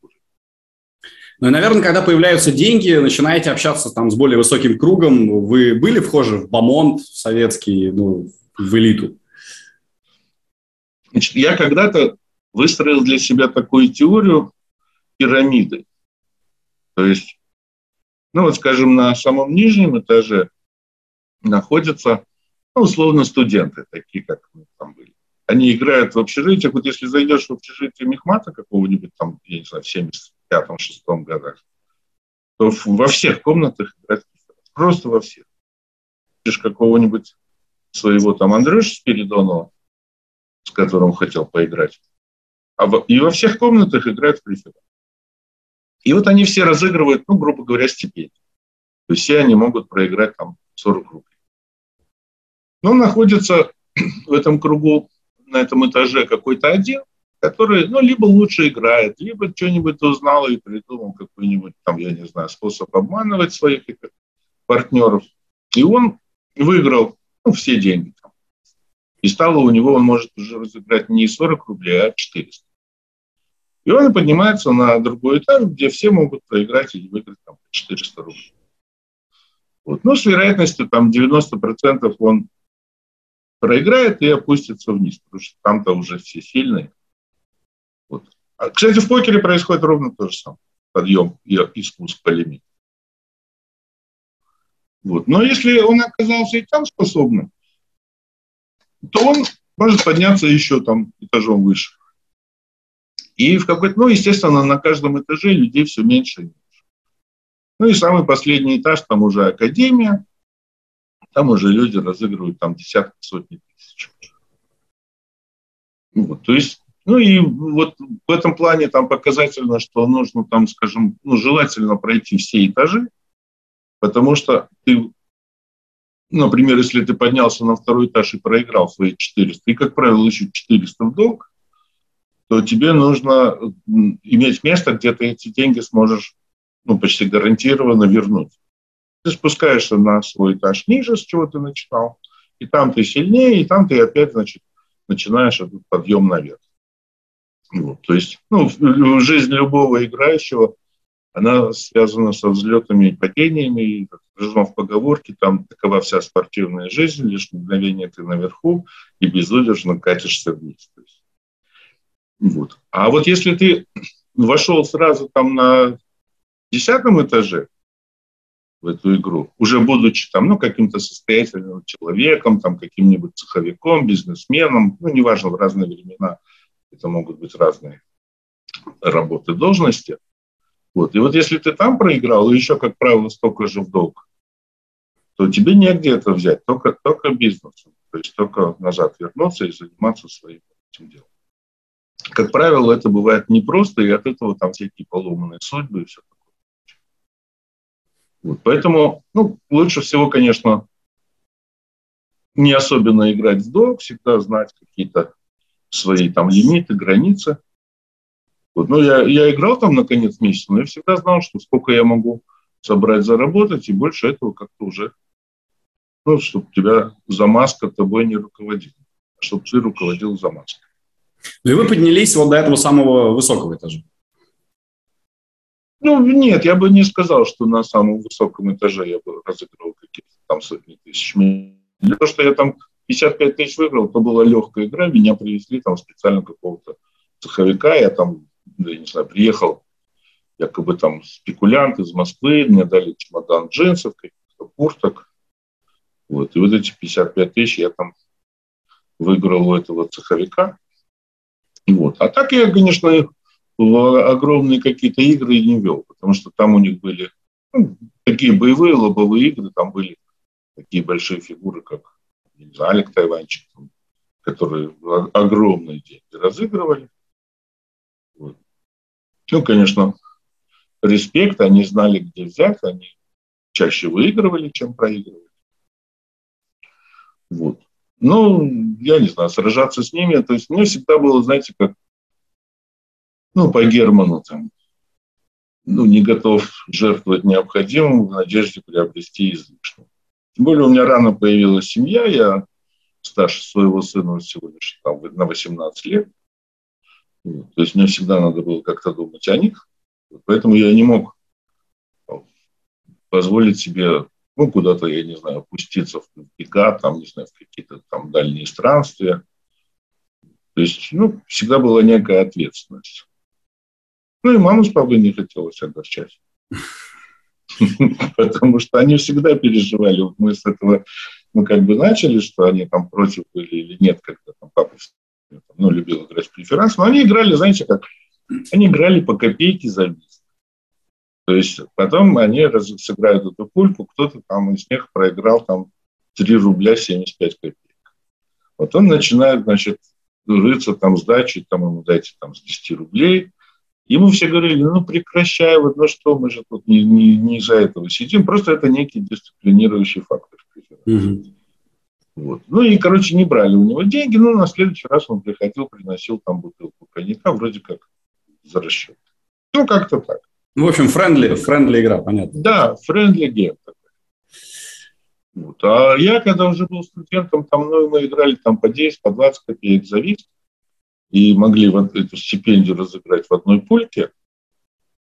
ну и, наверное, когда появляются деньги, начинаете общаться там с более высоким кругом. Вы были вхожи в Бамонт советский, ну, в элиту? Значит, я когда-то выстроил для себя такую теорию, пирамидой. То есть, ну вот, скажем, на самом нижнем этаже находятся, ну, условно, студенты, такие, как мы там были. Они играют в общежитиях. Вот если зайдешь в общежитие Мехмата какого-нибудь там, я не знаю, в 75-6 годах, то во всех комнатах играть Просто во всех. Видишь какого-нибудь своего там Андрюша Спиридонова, с которым хотел поиграть. А в, и во всех комнатах играют в. И вот они все разыгрывают, ну, грубо говоря, стипендии. То есть все они могут проиграть там 40 рублей. Но находится в этом кругу, на этом этаже какой-то один, который, ну, либо лучше играет, либо что-нибудь узнал и придумал какой-нибудь, там, я не знаю, способ обманывать своих партнеров. И он выиграл ну, все деньги. Там. И стало у него, он может уже разыграть не 40 рублей, а 400. И он поднимается на другой этаж, где все могут проиграть и выиграть там 400 рублей. Вот. Ну, с вероятностью там 90% он проиграет и опустится вниз, потому что там-то уже все сильные. Вот. А, кстати, в покере происходит ровно то же самое. Подъем и, и спуск по лимиту. Вот. Но если он оказался и там способным, то он может подняться еще там этажом выше. И в какой-то, ну, естественно, на каждом этаже людей все меньше и меньше. Ну и самый последний этаж, там уже академия, там уже люди разыгрывают там десятки, сотни тысяч. Вот, то есть, ну и вот в этом плане там показательно, что нужно там, скажем, ну, желательно пройти все этажи, потому что ты, например, если ты поднялся на второй этаж и проиграл свои 400, и, как правило, еще 400 в долг, то тебе нужно иметь место, где ты эти деньги сможешь ну, почти гарантированно вернуть. Ты спускаешься на свой этаж ниже, с чего ты начинал, и там ты сильнее, и там ты опять, значит, начинаешь этот подъем наверх. Вот, то есть, ну, жизнь любого играющего, она связана со взлетами и падениями, и, как в поговорке, там такова вся спортивная жизнь, лишь мгновение ты наверху и безудержно катишься вниз. То есть, вот. А вот если ты вошел сразу там на десятом этаже в эту игру, уже будучи там, ну, каким-то состоятельным человеком, там, каким-нибудь цеховиком, бизнесменом, ну, неважно, в разные времена, это могут быть разные работы, должности. Вот. И вот если ты там проиграл, и еще, как правило, столько же в долг, то тебе негде это взять, только, только бизнесом. То есть только назад вернуться и заниматься своим этим делом как правило, это бывает непросто, и от этого там всякие поломанные судьбы и все такое. Вот, поэтому ну, лучше всего, конечно, не особенно играть в долг, всегда знать какие-то свои там лимиты, границы. Вот, ну, я, я играл там на конец месяца, но я всегда знал, что сколько я могу собрать, заработать, и больше этого как-то уже, ну, чтобы тебя замазка тобой не руководила, чтобы ты руководил замазкой. Ну и вы поднялись вот до этого самого высокого этажа. Ну, нет, я бы не сказал, что на самом высоком этаже я бы разыгрывал какие-то там сотни тысяч. Того, что я там 55 тысяч выиграл, то была легкая игра, меня привезли там специально какого-то цеховика, я там, я не знаю, приехал якобы там спекулянт из Москвы, мне дали чемодан джинсов, каких-то курток. Вот, и вот эти 55 тысяч я там выиграл у этого цеховика. Вот. А так я, конечно, в огромные какие-то игры не вел, потому что там у них были ну, такие боевые лобовые игры, там были такие большие фигуры, как не знаю, Алик Тайванчик, которые огромные деньги разыгрывали. Вот. Ну, конечно, респект, они знали, где взять, они чаще выигрывали, чем проигрывали. Вот. Ну, я не знаю, сражаться с ними. То есть мне всегда было, знаете, как, ну, по Герману там, ну, не готов жертвовать необходимым в надежде приобрести излишнее. Тем более у меня рано появилась семья, я старше своего сына лишь там, на 18 лет. То есть мне всегда надо было как-то думать о них. Поэтому я не мог позволить себе ну, куда-то, я не знаю, опуститься в бега, там, не знаю, в какие-то там дальние странствия. То есть, ну, всегда была некая ответственность. Ну и маму папой не хотелось огорчать. Потому что они всегда переживали. Вот мы с этого, ну, как бы начали, что они там против были или нет, когда там папа ну, любил играть в преферанс. Но они играли, знаете, как? Они играли по копейке за виз. То есть потом они сыграют эту пульку, кто-то там из них проиграл там 3 рубля 75 копеек. Вот он начинает, значит, рыться там сдачи, там ему дайте там с 10 рублей. Ему все говорили, ну прекращай, вот ну что, мы же тут не, не, не из-за этого сидим, просто это некий дисциплинирующий фактор. Угу. Вот. Ну и, короче, не брали у него деньги, но на следующий раз он приходил, приносил там бутылку коньяка, вроде как за расчет. Ну, как-то так. Ну, в общем, friendly, friendly игра, понятно. Да, friendly game. Вот. А я, когда уже был студентом, там, ну, мы играли там по 10, по 20 копеек за вид, и могли вот эту стипендию разыграть в одной пульке.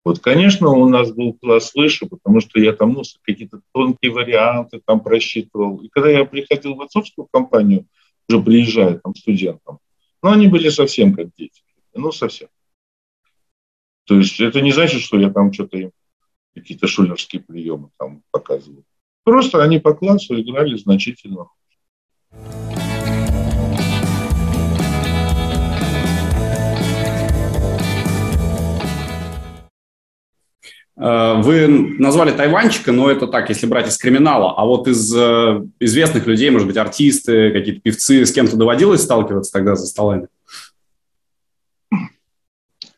Вот, конечно, у нас был класс выше, потому что я там ну, какие-то тонкие варианты там просчитывал. И когда я приходил в отцовскую компанию, уже приезжая там студентам, ну, они были совсем как дети. Ну, совсем. То есть это не значит, что я там что-то им какие-то шулерские приемы там показывал. Просто они по классу играли значительно э, Вы назвали Тайванчика, но это так, если брать из криминала. А вот из э, известных людей, может быть, артисты, какие-то певцы, с кем-то доводилось сталкиваться тогда за столами?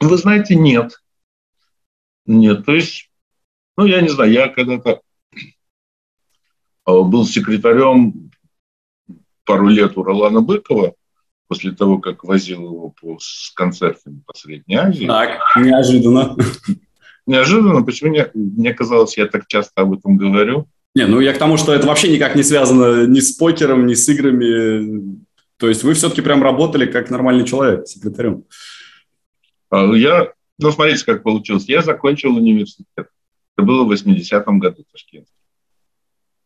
Вы знаете, нет. Нет, то есть, ну, я не знаю, я когда-то а, был секретарем пару лет у Ролана Быкова, после того, как возил его по, с концертами по Средней Азии. Так, неожиданно. Неожиданно, почему мне, мне казалось, я так часто об этом говорю. Не, ну я к тому, что это вообще никак не связано ни с покером, ни с играми. То есть вы все-таки прям работали как нормальный человек, секретарем. А, я, ну, смотрите, как получилось. Я закончил университет. Это было в 80-м году в Ташкенте.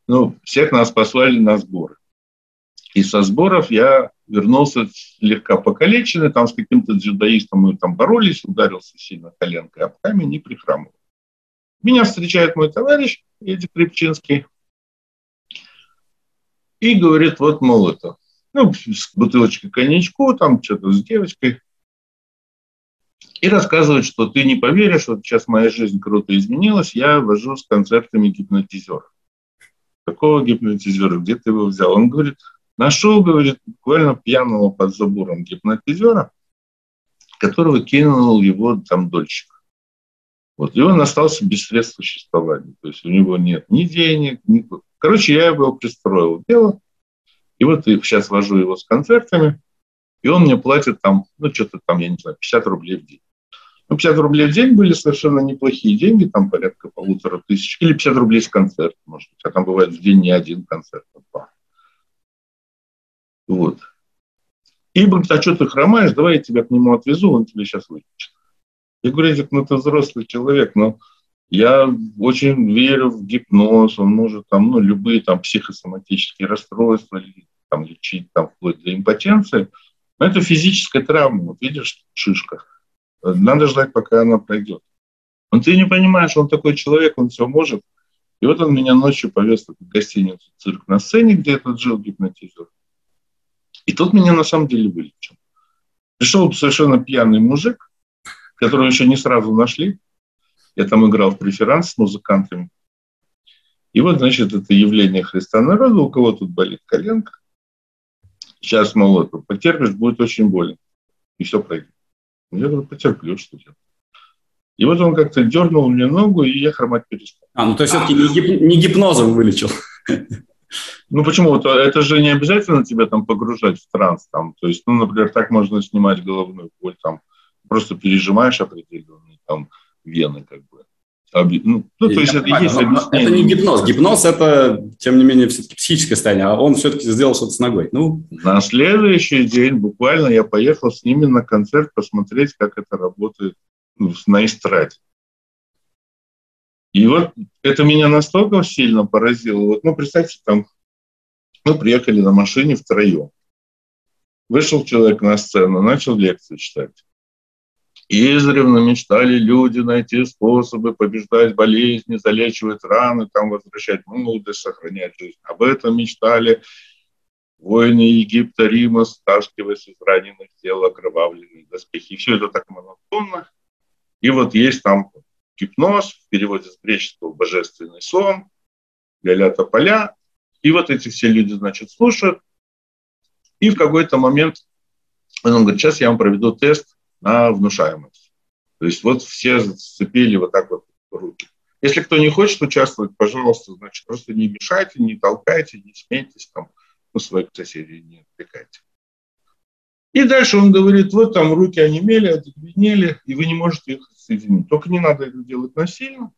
Ну, всех нас послали на сборы. И со сборов я вернулся слегка покалеченный, там с каким-то дзюдоистом мы там боролись, ударился сильно коленкой об камень и прихрамывал. Меня встречает мой товарищ Эдик Крепчинский и говорит, вот, мол, это, ну, с бутылочкой коньячку, там что-то с девочкой, и рассказывает, что ты не поверишь, вот сейчас моя жизнь круто изменилась, я вожу с концертами гипнотизера. Какого гипнотизера? Где ты его взял? Он говорит, нашел, говорит, буквально пьяного под забором гипнотизера, которого кинул его там дольщик. Вот, и он остался без средств существования. То есть у него нет ни денег, ни... Короче, я его пристроил дело. И вот сейчас вожу его с концертами, и он мне платит там, ну, что-то там, я не знаю, 50 рублей в день. Ну, 50 рублей в день были совершенно неплохие деньги, там порядка полутора тысяч, или 50 рублей с концерта, может быть, а там бывает в день не один концерт, а два. Вот. И говорит, а что ты хромаешь, давай я тебя к нему отвезу, он тебе сейчас вылечит. Я говорю, Эдик, ну ты взрослый человек, но я очень верю в гипноз, он может там, ну, любые там психосоматические расстройства там, лечить, там, вплоть до импотенции. Но это физическая травма, вот видишь, шишка надо ждать, пока она пройдет. Но ты не понимаешь, он такой человек, он все может. И вот он меня ночью повез в гостиницу «Цирк» на сцене, где этот жил гипнотизер. И тут меня на самом деле вылечил. Пришел совершенно пьяный мужик, которого еще не сразу нашли. Я там играл в преферанс с музыкантами. И вот, значит, это явление Христа народа, у кого тут болит коленка. Сейчас, мол, потерпишь, будет очень больно. И все пройдет. Я говорю, потерплю, что делать. И вот он как-то дернул мне ногу, и я хромать перестал. А, ну то есть все-таки не, гип, не гипнозом вылечил. Ну почему? Это же не обязательно тебя там погружать в транс. Там. То есть, ну, например, так можно снимать головную боль. Там, просто пережимаешь определенные там, вены, как бы. Ну, ну, то есть это, есть это не гипноз. Гипноз – это, тем не менее, все-таки психическое состояние, а он все-таки сделал что-то с ногой. Ну. На следующий день буквально я поехал с ними на концерт посмотреть, как это работает ну, на эстраде. И вот это меня настолько сильно поразило. Вот, ну, представьте, там мы приехали на машине втроем. Вышел человек на сцену, начал лекцию читать. Издревно мечтали люди найти способы побеждать болезни, залечивать раны, там возвращать молодость, сохранять жизнь. Об этом мечтали воины Египта, Рима, стаскиваясь из раненых тел окровавленные доспехи. Все это так монотонно. И вот есть там гипноз, в переводе с греческого «божественный сон», ля-ля поля. И вот эти все люди, значит, слушают. И в какой-то момент он говорит, сейчас я вам проведу тест на внушаемость. То есть вот все сцепили вот так вот руки. Если кто не хочет участвовать, пожалуйста, значит, просто не мешайте, не толкайте, не смейтесь там, ну, своих соседей не отвлекайте. И дальше он говорит, вот там руки онемели, одеревенели, и вы не можете их соединить. Только не надо это делать насильно,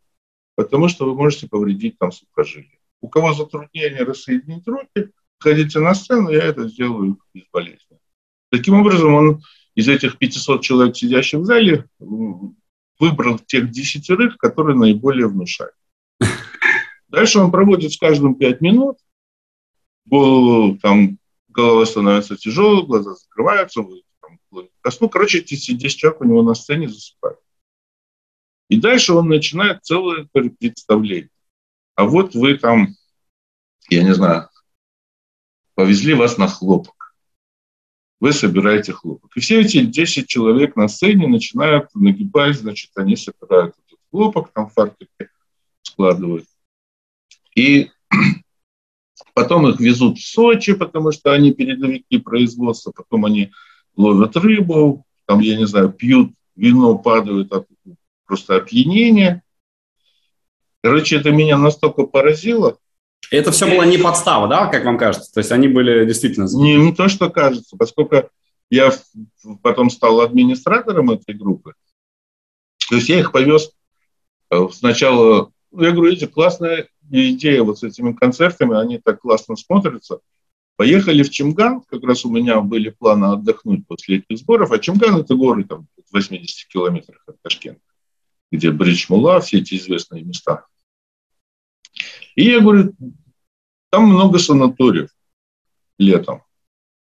потому что вы можете повредить там сухожилие. У кого затруднение рассоединить руки, ходите на сцену, я это сделаю безболезненно. Таким образом, он из этих 500 человек, сидящих в зале, выбрал тех десятерых, которые наиболее внушают. Дальше он проводит с каждым 5 минут, там голова становится тяжелой, глаза закрываются, там, ко Короче, эти 10 человек у него на сцене засыпают. И дальше он начинает целое представление. А вот вы там, я не знаю, повезли вас на хлопок. Вы собираете хлопок. И все эти 10 человек на сцене начинают нагибать, значит, они собирают этот хлопок, там фартуки складывают. И потом их везут в Сочи, потому что они передовики производства, потом они ловят рыбу, там, я не знаю, пьют вино, падают от просто опьянения. Короче, это меня настолько поразило, это все было не подстава, да, как вам кажется? То есть они были действительно... Не, не то, что кажется, поскольку я потом стал администратором этой группы. То есть я их повез э, сначала... Я говорю, видите, классная идея вот с этими концертами, они так классно смотрятся. Поехали в Чимган, как раз у меня были планы отдохнуть после этих сборов, а Чимган – это горы там, в 80 километрах от Ташкента, где Бридж-Мула, все эти известные места. И я говорю, там много санаториев летом.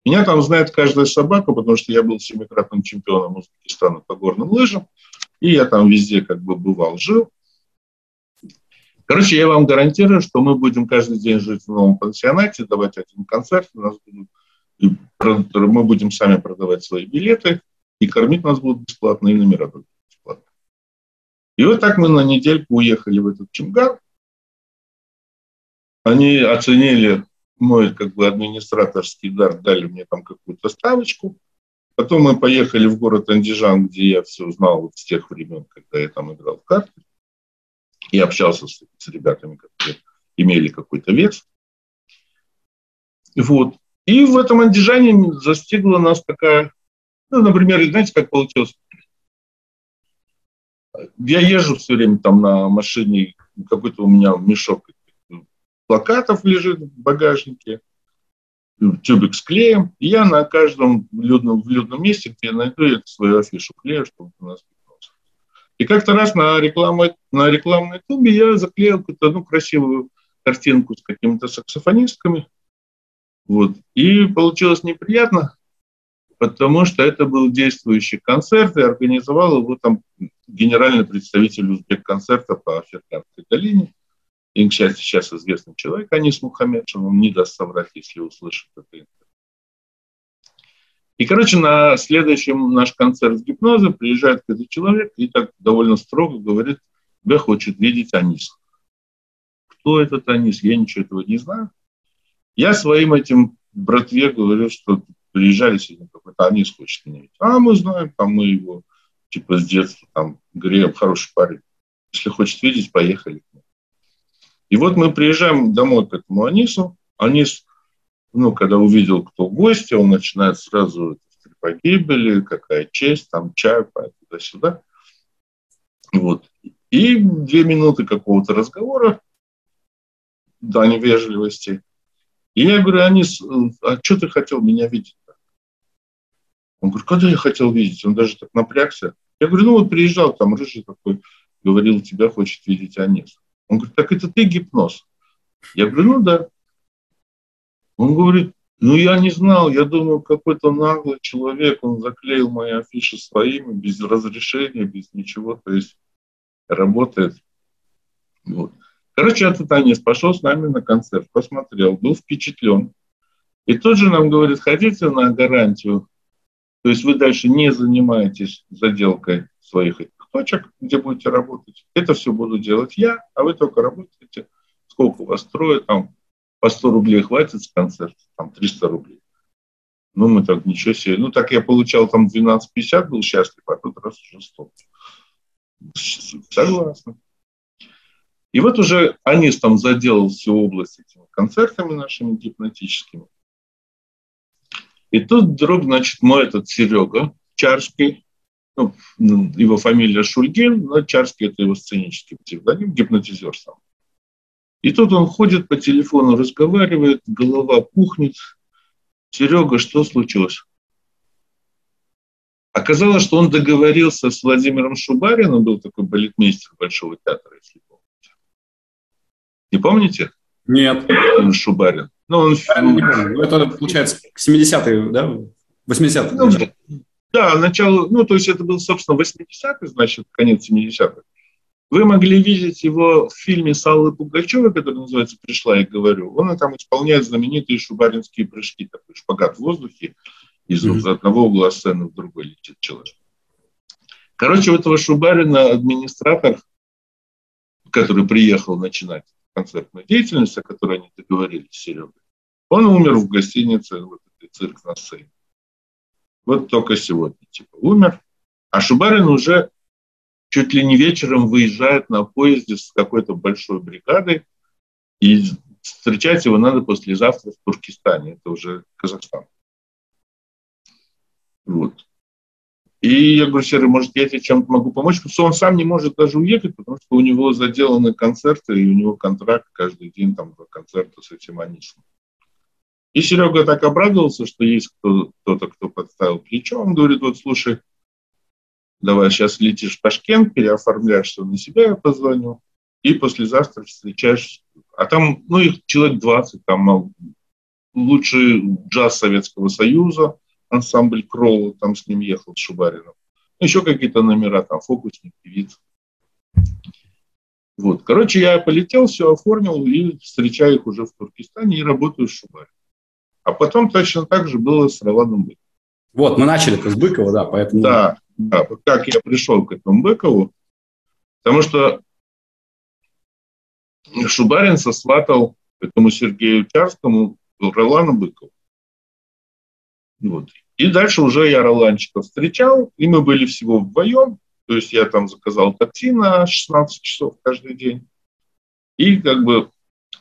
Меня там знает каждая собака, потому что я был семикратным чемпионом Узбекистана по горным лыжам, и я там везде как бы бывал, жил. Короче, я вам гарантирую, что мы будем каждый день жить в новом пансионате, давать один концерт, у нас будут, мы будем сами продавать свои билеты, и кормить нас будут бесплатно, и номера будут бесплатно. И вот так мы на недельку уехали в этот Чимгар, они оценили мой как бы администраторский дар, дали мне там какую-то ставочку. Потом мы поехали в город Андижан, где я все узнал вот с тех времен, когда я там играл в карты. И общался с, с ребятами, которые имели какой-то вес. Вот. И в этом Андижане застигла нас такая, ну, например, знаете, как получилось? Я езжу все время там на машине, какой-то у меня мешок плакатов лежит в багажнике, тюбик с клеем. И я на каждом людном, в людном месте, где я найду эту свою афишу клею, чтобы у нас и как-то раз на, рекламной, на рекламной тумбе я заклеил какую-то одну красивую картинку с какими-то саксофонистками. Вот. И получилось неприятно, потому что это был действующий концерт, и организовал его там генеральный представитель Узбек-концерта по Африканской долине. Им, к счастью, сейчас известный человек, Анис Мухаммедшин, он не даст соврать, если услышит это И, короче, на следующем наш концерт с гипноза приезжает какой-то человек и так довольно строго говорит, тебя хочет видеть Анис. Кто этот Анис? Я ничего этого не знаю. Я своим этим братве говорю, что приезжали сегодня какой-то Анис хочет меня видеть. А мы знаем, там мы его типа с детства, там, Греб, хороший парень. Если хочет видеть, поехали. И вот мы приезжаем домой к этому Анису. Анис, ну, когда увидел, кто гости, он начинает сразу погибели, какая честь, там чай, туда-сюда. Вот. И две минуты какого-то разговора, да, невежливости. И я говорю, Анис, а что ты хотел меня видеть? Он говорит, когда я хотел видеть? Он даже так напрягся. Я говорю, ну вот приезжал, там рыжий такой, говорил, тебя хочет видеть Анис. Он говорит, так это ты гипноз? Я говорю, ну да. Он говорит, Ну, я не знал, я думал, какой-то наглый человек, он заклеил мои афиши своими, без разрешения, без ничего, то есть работает. Вот. Короче, этот Анис пошел с нами на концерт, посмотрел, был впечатлен. И тут же нам говорит, хотите на гарантию, то есть вы дальше не занимаетесь заделкой своих точек, где будете работать. Это все буду делать я, а вы только работаете. Сколько у вас строят, там по 100 рублей хватит с концерта, там 300 рублей. Ну, мы так, ничего себе. Ну, так я получал там 12,50, был счастлив, а тут раз уже 100. Согласна. И вот уже Анис там заделал всю область этими концертами нашими гипнотическими. И тут вдруг, значит, мой этот Серега Чарский, ну, его фамилия Шульгин, но Чарский – это его сценический псевдоним, гипнотизер сам. И тут он ходит по телефону, разговаривает, голова пухнет. Серега, что случилось? Оказалось, что он договорился с Владимиром Шубариным, был такой балетмейстер Большого театра, если не помните? Нет. Шубарин. Ну, он... Ну, это, получается, 70-е, да? 80-е. Ну, да, начало, ну, то есть это был, собственно, 80-й, значит, конец 70-х. Вы могли видеть его в фильме с Аллой Пугачевой, который называется «Пришла и говорю». Он там исполняет знаменитые шубаринские прыжки, такой шпагат в воздухе, из mm-hmm. одного угла сцены в другой летит человек. Короче, у этого Шубарина администратор, который приехал начинать концертную деятельность, о которой они договорились с Серегой, он умер в гостинице, вот этой цирк на сцене. Вот только сегодня, типа, умер. А Шубарин уже чуть ли не вечером выезжает на поезде с какой-то большой бригадой, и встречать его надо послезавтра в Туркестане, это уже Казахстан. Вот. И я говорю, Серый, может, я тебе чем-то могу помочь? Потому что он сам не может даже уехать, потому что у него заделаны концерты, и у него контракт каждый день, там, два концерта с этим Анисом. И Серега так обрадовался, что есть кто-то, кто подставил плечо. Он говорит, вот, слушай, давай сейчас летишь в Ташкент, переоформляешься на себя, я позвоню, и послезавтра встречаешь. А там, ну, их человек 20, там лучший джаз Советского Союза, ансамбль Кролла, там с ним ехал, с Шубарином. Еще какие-то номера, там, фокусник, певица. Вот. Короче, я полетел, все оформил и встречаю их уже в Туркестане и работаю с Шубарином. А потом точно так же было с Роланом Быковым. Вот, мы начали с Быкова, да, поэтому... Да, да, как я пришел к этому Быкову, потому что Шубарин сосватал этому Сергею Чарскому Ролана Быкова. Вот. И дальше уже я Роланчика встречал, и мы были всего вдвоем. То есть я там заказал такси на 16 часов каждый день. И как бы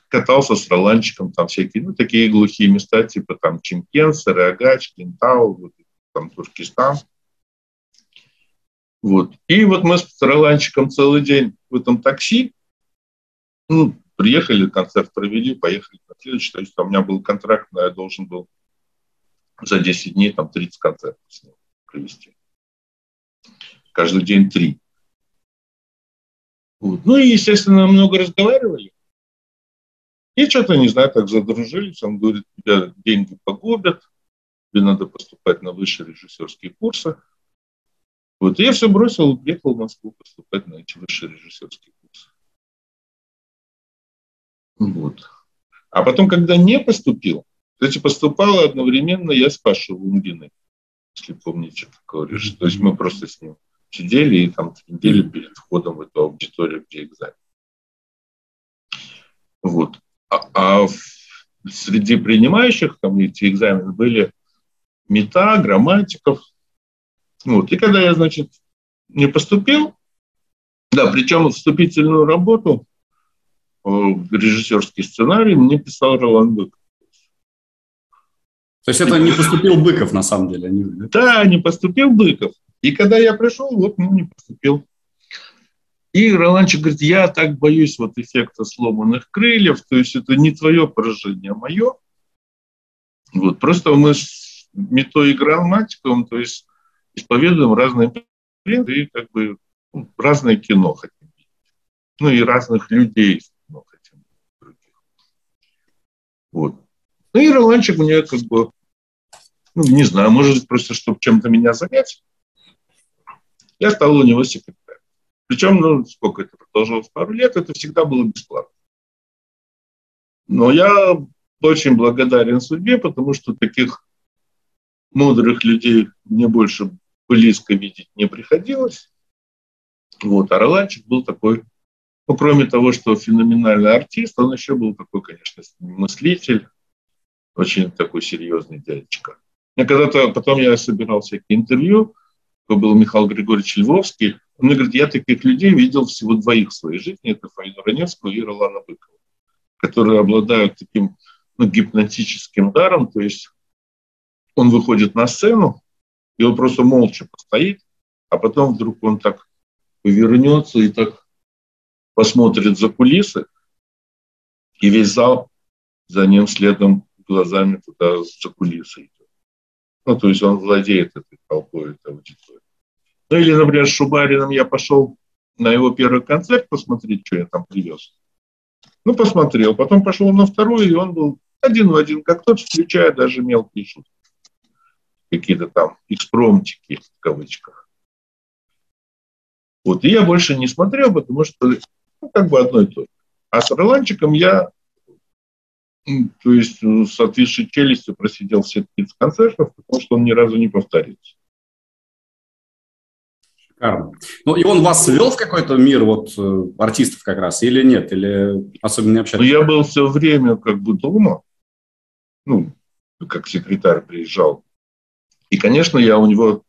катался с Роланчиком, там всякие, ну, такие глухие места, типа там Чемкент, Сарыагач, Кентау, вот, там Туркестан. Вот. И вот мы с Роланчиком целый день в этом такси, ну, приехали, концерт провели, поехали на следующий. То есть у меня был контракт, я должен был за 10 дней там 30 концертов с ним провести. Каждый день три. Вот. Ну и, естественно, много разговаривали. И что-то, не знаю, так задружились. Он говорит, тебя деньги погубят, тебе надо поступать на высшие режиссерские курсы. Вот и я все бросил, уехал в Москву поступать на эти высшие режиссерские курсы. Вот. А потом, когда не поступил, кстати, поступала одновременно я с Пашей Лунгиной, если помните такого режиссера. То есть мы просто с ним сидели и там недели перед входом в эту аудиторию, где экзамен. Вот. А, а среди принимающих там эти экзамены были мета, грамматиков. Вот. И когда я, значит, не поступил, да, причем вступительную работу, э, режиссерский сценарий мне писал Ролан Быков. То есть это не поступил Быков, на самом деле? Они... Да, не поступил Быков. И когда я пришел, вот, ну, не поступил. И Роланчик говорит, я так боюсь вот эффекта сломанных крыльев, то есть это не твое поражение, а мое. Вот, просто мы с грамматиком, то есть исповедуем разные принципы и как бы ну, разное кино хотим видеть. Ну и разных людей кино хотим. Вот. Ну и Роланчик мне как бы, ну, не знаю, может просто чтобы чем-то меня занять, я стал у него секретарем. Причем, ну, сколько это продолжалось, пару лет, это всегда было бесплатно. Но я очень благодарен судьбе, потому что таких мудрых людей мне больше близко видеть не приходилось. Вот, а Роланчик был такой, ну, кроме того, что феноменальный артист, он еще был такой, конечно, мыслитель, очень такой серьезный дядечка. Я когда-то, потом я собирал всякие интервью, то был Михаил Григорьевич Львовский, он мне говорит, я таких людей видел всего двоих в своей жизни, это Фаину Раневскую и Ролана Быкова, которые обладают таким ну, гипнотическим даром, то есть он выходит на сцену, и он просто молча постоит, а потом вдруг он так повернется и так посмотрит за кулисы, и весь зал за ним следом глазами туда за кулисы идет. Ну, то есть он владеет этой толпой, этой аудиторией. Ну, или, например, с Шубарином я пошел на его первый концерт посмотреть, что я там привез. Ну, посмотрел. Потом пошел на второй, и он был один в один, как тот, включая даже мелкие шутки. Какие-то там экспромтики в кавычках. Вот, и я больше не смотрел, потому что ну, как бы одно и то же. А с Роланчиком я, то есть с отвисшей челюстью просидел все 30 концертов, потому что он ни разу не повторится. Шикарно. Ну, и он вас ввел в какой-то мир вот э, артистов как раз, или нет? Или особенно не общались? Ну, я был все время как бы дома. Ну, как секретарь приезжал. И, конечно, я у него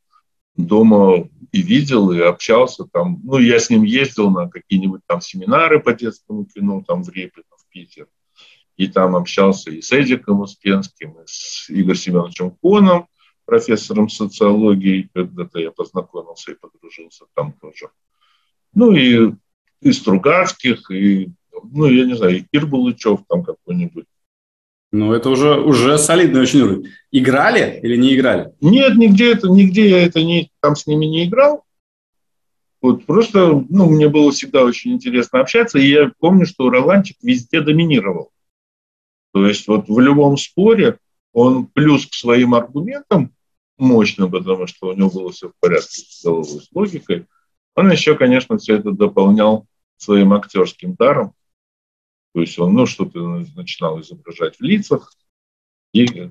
дома и видел, и общался там. Ну, я с ним ездил на какие-нибудь там семинары по детскому кино, там в Репино, в Питер. И там общался и с Эдиком Успенским, и с Игорем Семеновичем Коном, профессором социологии, когда-то я познакомился и подружился там тоже. Ну и, и Стругацких, и, ну, я не знаю, и Кир Булычев там какой-нибудь. Ну, это уже, уже солидный очень уровень. Играли или не играли? Нет, нигде, это, нигде я это не, там с ними не играл. Вот просто, ну, мне было всегда очень интересно общаться, и я помню, что Роланчик везде доминировал. То есть вот в любом споре он плюс к своим аргументам мощным, потому что у него было все в порядке с головой, с логикой, он еще, конечно, все это дополнял своим актерским даром. То есть он ну, что-то начинал изображать в лицах, и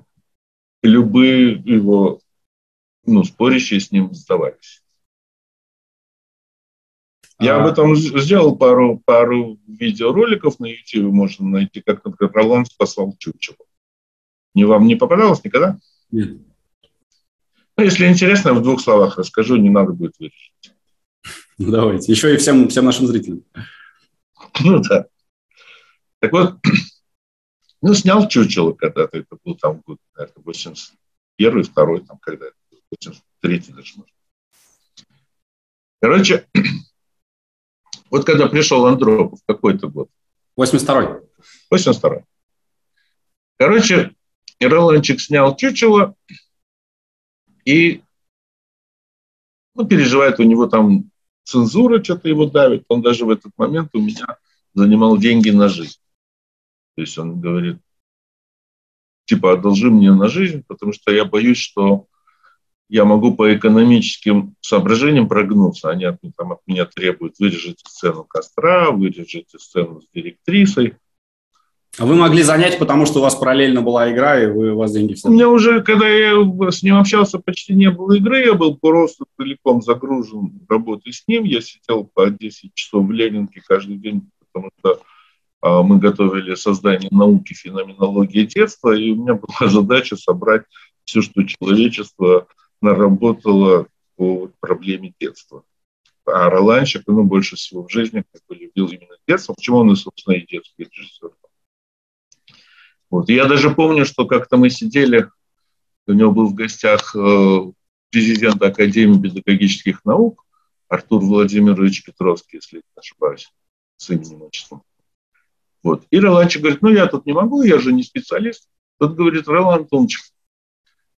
любые его ну, спорящие с ним сдавались. Я об этом сделал пару, пару видеороликов на YouTube, можно найти, как, например, Ролан спасал Чучело. Не вам не попадалось никогда? Нет. Ну, если интересно, в двух словах расскажу, не надо будет вырежать. Ну, давайте. Еще и всем, всем нашим зрителям. Ну, да. Так вот, ну, снял чучело когда-то, это был там год, наверное, 81 второй, там, когда это 83 даже, может. Короче, вот когда пришел Андропов, какой-то год. 82-й. 82-й. Короче, Роланчик снял чучело, и ну, переживает, у него там цензура что-то его давит. Он даже в этот момент у меня занимал деньги на жизнь. То есть он говорит, типа, одолжи мне на жизнь, потому что я боюсь, что я могу по экономическим соображениям прогнуться. Они от, там, от меня требуют вырежите сцену костра, вырежите сцену с директрисой. А вы могли занять, потому что у вас параллельно была игра, и вы, у вас деньги все... У меня уже, когда я с ним общался, почти не было игры, я был просто целиком загружен работой с ним. Я сидел по 10 часов в Ленинке каждый день, потому что мы готовили создание науки феноменологии детства, и у меня была задача собрать все, что человечество наработало по проблеме детства. А Роланчик, ну, больше всего в жизни как бы любил именно детство, почему он и, собственно, и детский режиссер. Вот. Я даже помню, что как-то мы сидели, у него был в гостях э, президент Академии педагогических наук Артур Владимирович Петровский, если не ошибаюсь, с именем отчеством. Вот. И Роланчик говорит, ну я тут не могу, я же не специалист. Тот говорит, Ролан Антонович,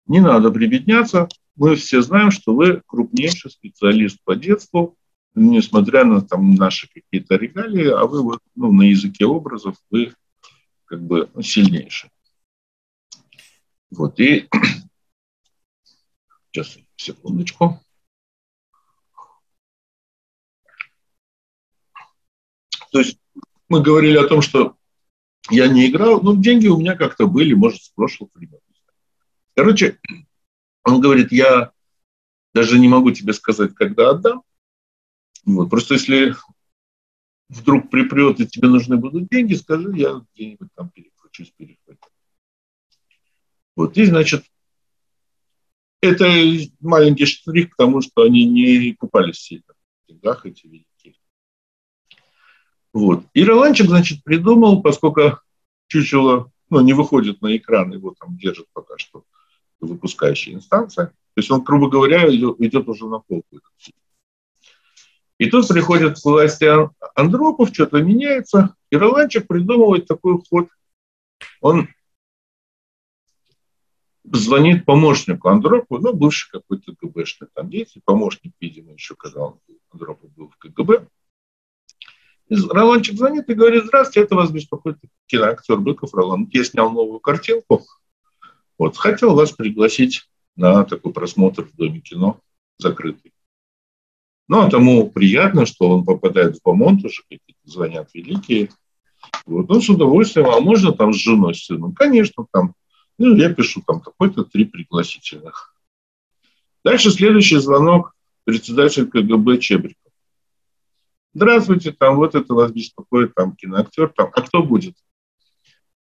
не надо прибедняться, мы все знаем, что вы крупнейший специалист по детству, несмотря на там, наши какие-то регалии, а вы вот, ну, на языке образов вы как бы сильнейший. Вот, и сейчас, секундочку. То есть мы говорили о том, что я не играл, но деньги у меня как-то были, может, с прошлого времени. Короче, он говорит, я даже не могу тебе сказать, когда отдам. Вот. Просто если вдруг припрет и тебе нужны будут деньги, скажи, я где-нибудь там перекручусь, перехватить. Вот. И, значит, это маленький штрих к тому, что они не купались сильно в деньгах эти великие. Вот. И Роланчик, значит, придумал, поскольку чучело ну, не выходит на экран, его там держит пока что выпускающая инстанция. То есть он, грубо говоря, идет, уже на полку. И тут приходит к власти Андропов, что-то меняется, и Роланчик придумывает такой ход. Он звонит помощнику Андропу, ну, бывший какой-то КГБшный там деятель, помощник, видимо, еще когда он Андропов был в КГБ. Роланчик звонит и говорит, здравствуйте, это вас беспокоит киноактер Быков Ролан. Я снял новую картинку, вот, хотел вас пригласить на такой просмотр в Доме кино закрытый. Ну, а тому приятно, что он попадает в Бомонт, уже какие-то звонят великие. Вот, он с удовольствием, а можно там с женой, с сыном? Конечно, там. Ну, я пишу там какой-то три пригласительных. Дальше следующий звонок председатель КГБ Чебриков. Здравствуйте, там вот это вас беспокоит, там киноактер, там, а кто будет?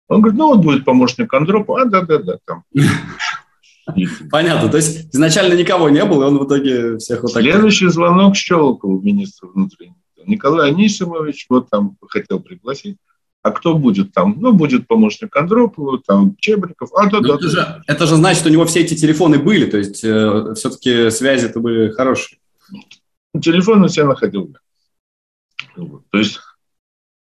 Он говорит, ну вот будет помощник Андропа, а да-да-да, там. Понятно, то есть изначально никого не было, и он в итоге всех вот так... Следующий звонок Щелокову, министра внутренних Николай Анисимович, вот там хотел пригласить. А кто будет там? Ну, будет помощник Андропова, там Чебриков. А, да, ну, да, это, да. Же, это же значит, что у него все эти телефоны были, то есть э, все-таки связи-то были хорошие. Телефон у себя находил. То есть,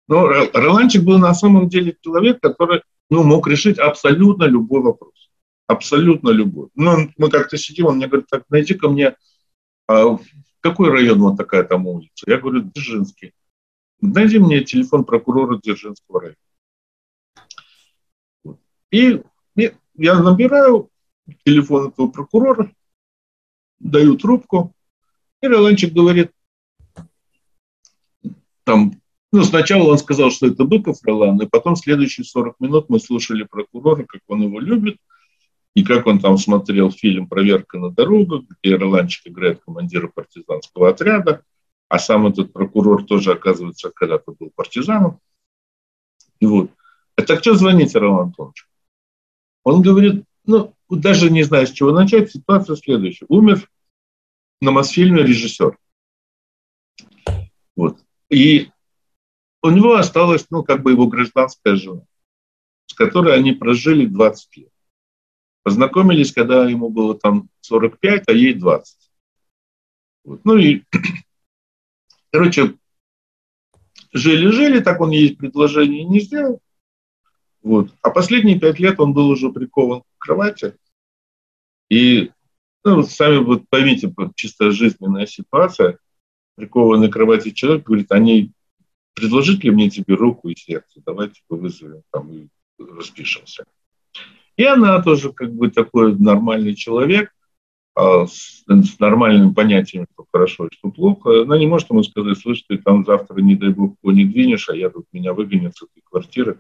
ну, Роланчик был на самом деле человек, который ну, мог решить абсолютно любой вопрос. Абсолютно любой. Ну, мы как-то сидим, он мне говорит, так, найди-ка мне, а, какой район вот такая там улица? Я говорю, Дзержинский. Найди мне телефон прокурора Дзержинского района. И, и я набираю телефон этого прокурора, даю трубку, и Роланчик говорит, там, ну, сначала он сказал, что это Быков Ролан, и потом следующие 40 минут мы слушали прокурора, как он его любит, и как он там смотрел фильм «Проверка на дорогах», где Ирландчик играет командира партизанского отряда, а сам этот прокурор тоже, оказывается, когда-то был партизаном. И вот. «А кто звоните, Роман Антонович? Он говорит, ну, даже не знаю, с чего начать, ситуация следующая. Умер на Мосфильме режиссер. Вот. И у него осталась, ну, как бы его гражданская жена, с которой они прожили 20 лет. Познакомились, когда ему было там 45, а ей 20. Вот. Ну и, короче, жили-жили, так он ей предложение не сделал. Вот. А последние пять лет он был уже прикован к кровати. И ну, сами вот поймите, чисто жизненная ситуация, прикованный к кровати человек говорит, они предложить ли мне тебе руку и сердце, давайте вызовем там и распишемся. И она тоже как бы такой нормальный человек, а, с, с нормальным понятием, что хорошо и что плохо. Она не может ему сказать, слышь, ты там завтра, не дай бог, не двинешь, а я тут меня выгонят с этой квартиры,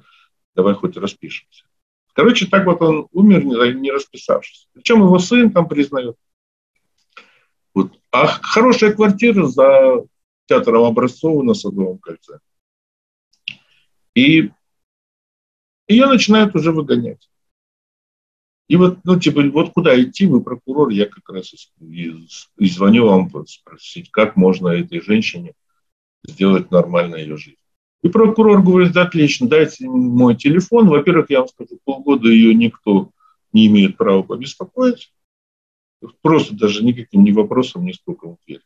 давай хоть распишемся. Короче, так вот он умер, не расписавшись. Причем его сын там признает. Вот. А хорошая квартира за театром Образцова на Садовом кольце. И ее начинают уже выгонять. И вот, ну, типа, вот куда идти, вы прокурор, я как раз и, звоню вам спросить, как можно этой женщине сделать нормально ее жизнь. И прокурор говорит, да, отлично, дайте мой телефон. Во-первых, я вам скажу, полгода ее никто не имеет права побеспокоить. Просто даже никаким ни вопросом, ни стуком в дверь.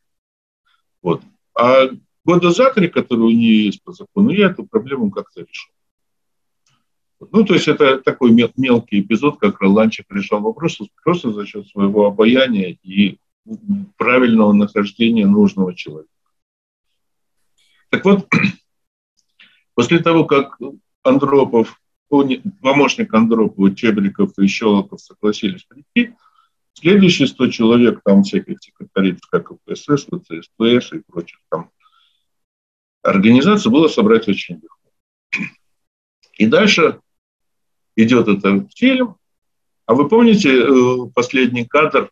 Вот. А года за три, которые у нее есть по закону, я эту проблему как-то решил. Ну, то есть это такой мелкий эпизод, как Роланчик решал вопрос просто за счет своего обаяния и правильного нахождения нужного человека. Так вот, после того, как Андропов помощник Андропова, Чебриков и Щелоков согласились прийти. Следующие 100 человек, там всяких секретарей как КПСС, ВЦСПС и прочих там организаций было собрать очень легко. И дальше идет этот фильм. А вы помните э, последний кадр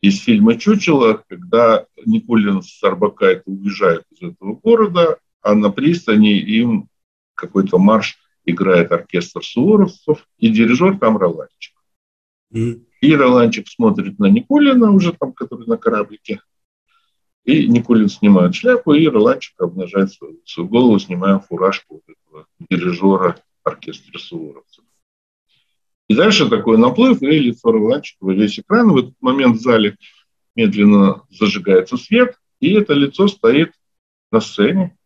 из фильма «Чучело», когда Никулин с Арбакайте уезжают из этого города, а на пристани им какой-то марш играет оркестр суворовцев, и дирижер там Роланчик. И Роланчик смотрит на Никулина уже там, который на кораблике, и Никулин снимает шляпу, и Роланчик обнажает свою, свою голову, снимая фуражку этого дирижера оркестра суворовцев. И дальше такой наплыв, и лицо Роланчикова, весь экран. В этот момент в зале медленно зажигается свет, и это лицо стоит на сцене.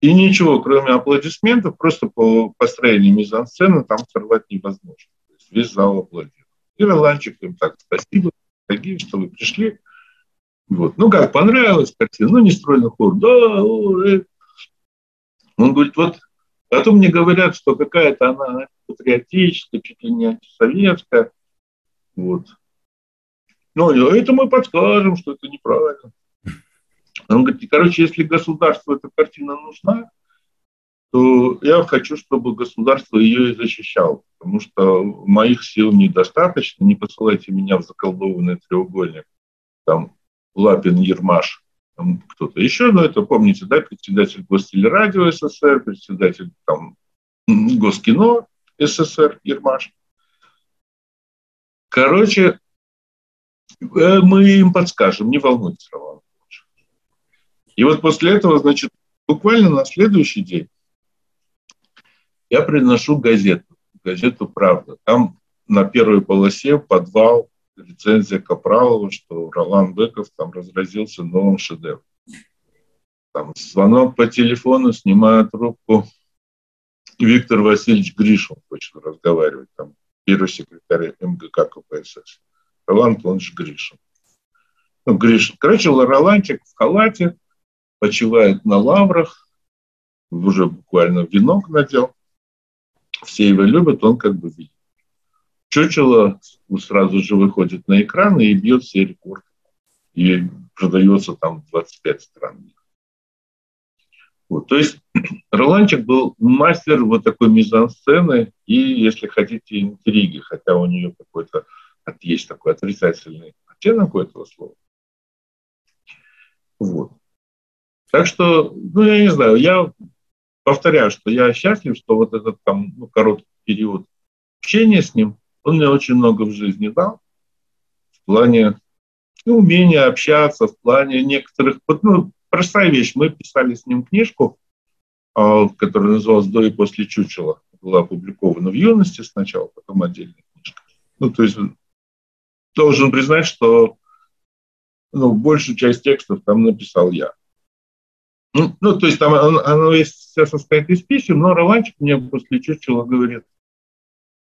И ничего, кроме аплодисментов, просто по построению мизансцены там сорвать невозможно. То есть весь зал аплодирует. И Роланчик им так, спасибо, дорогие, что вы пришли. Вот. Ну как, понравилась картина? Ну, не стройный хор. Да, о, э. Он говорит, вот потом мне говорят, что какая-то она патриотическая, чуть ли не антисоветская. Вот. Ну, это мы подскажем, что это неправильно. Он говорит, короче, если государству эта картина нужна, то я хочу, чтобы государство ее и защищало, потому что моих сил недостаточно, не посылайте меня в заколдованный треугольник, там, Лапин, Ермаш, там кто-то еще, но это, помните, да, председатель Гостелерадио СССР, председатель там Госкино СССР Ермаш. Короче, э, мы им подскажем, не волнуйтесь, Роман. И вот после этого, значит, буквально на следующий день я приношу газету, газету «Правда». Там на первой полосе подвал, рецензия Капралова, что Ролан Беков там разразился новым шедевром. Там звонок по телефону, снимаю трубку. Виктор Васильевич Гришин хочет разговаривать, там первый секретарь МГК КПСС. Ролан Антонович Гришин. Ну, Гришин. Короче, Роланчик в халате, почивает на лаврах, уже буквально венок надел. Все его любят, он как бы видит. Чучело сразу же выходит на экран и бьет все рекорды. И продается там 25 стран. Вот. То есть Роланчик был мастер вот такой мизансцены и, если хотите, интриги, хотя у нее какой-то есть такой отрицательный оттенок у этого слова. Вот. Так что, ну, я не знаю, я повторяю, что я счастлив, что вот этот там ну, короткий период общения с ним, он мне очень много в жизни дал. В плане ну, умения общаться, в плане некоторых... Ну, простая вещь. Мы писали с ним книжку, а, которая называлась «До и после чучела». Была опубликована в юности сначала, потом отдельная книжка. Ну, то есть должен признать, что ну, большую часть текстов там написал я. Ну, ну, то есть там оно, оно все состоит из писем, но Роланчик мне после Чучела говорит,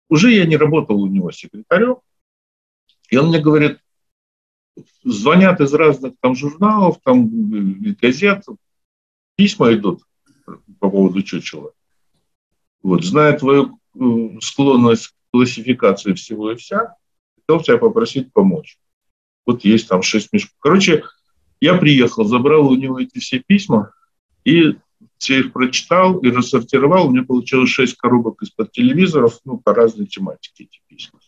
уже я не работал у него секретарем, и он мне говорит, звонят из разных там журналов, там газет, письма идут по поводу Чучела. Вот, зная твою э, склонность к классификации всего и вся, хотел тебя попросить помочь. Вот есть там шесть мешков. Короче, я приехал, забрал у него эти все письма и все их прочитал и рассортировал. У меня получилось шесть коробок из-под телевизоров, ну, по разной тематике эти письма.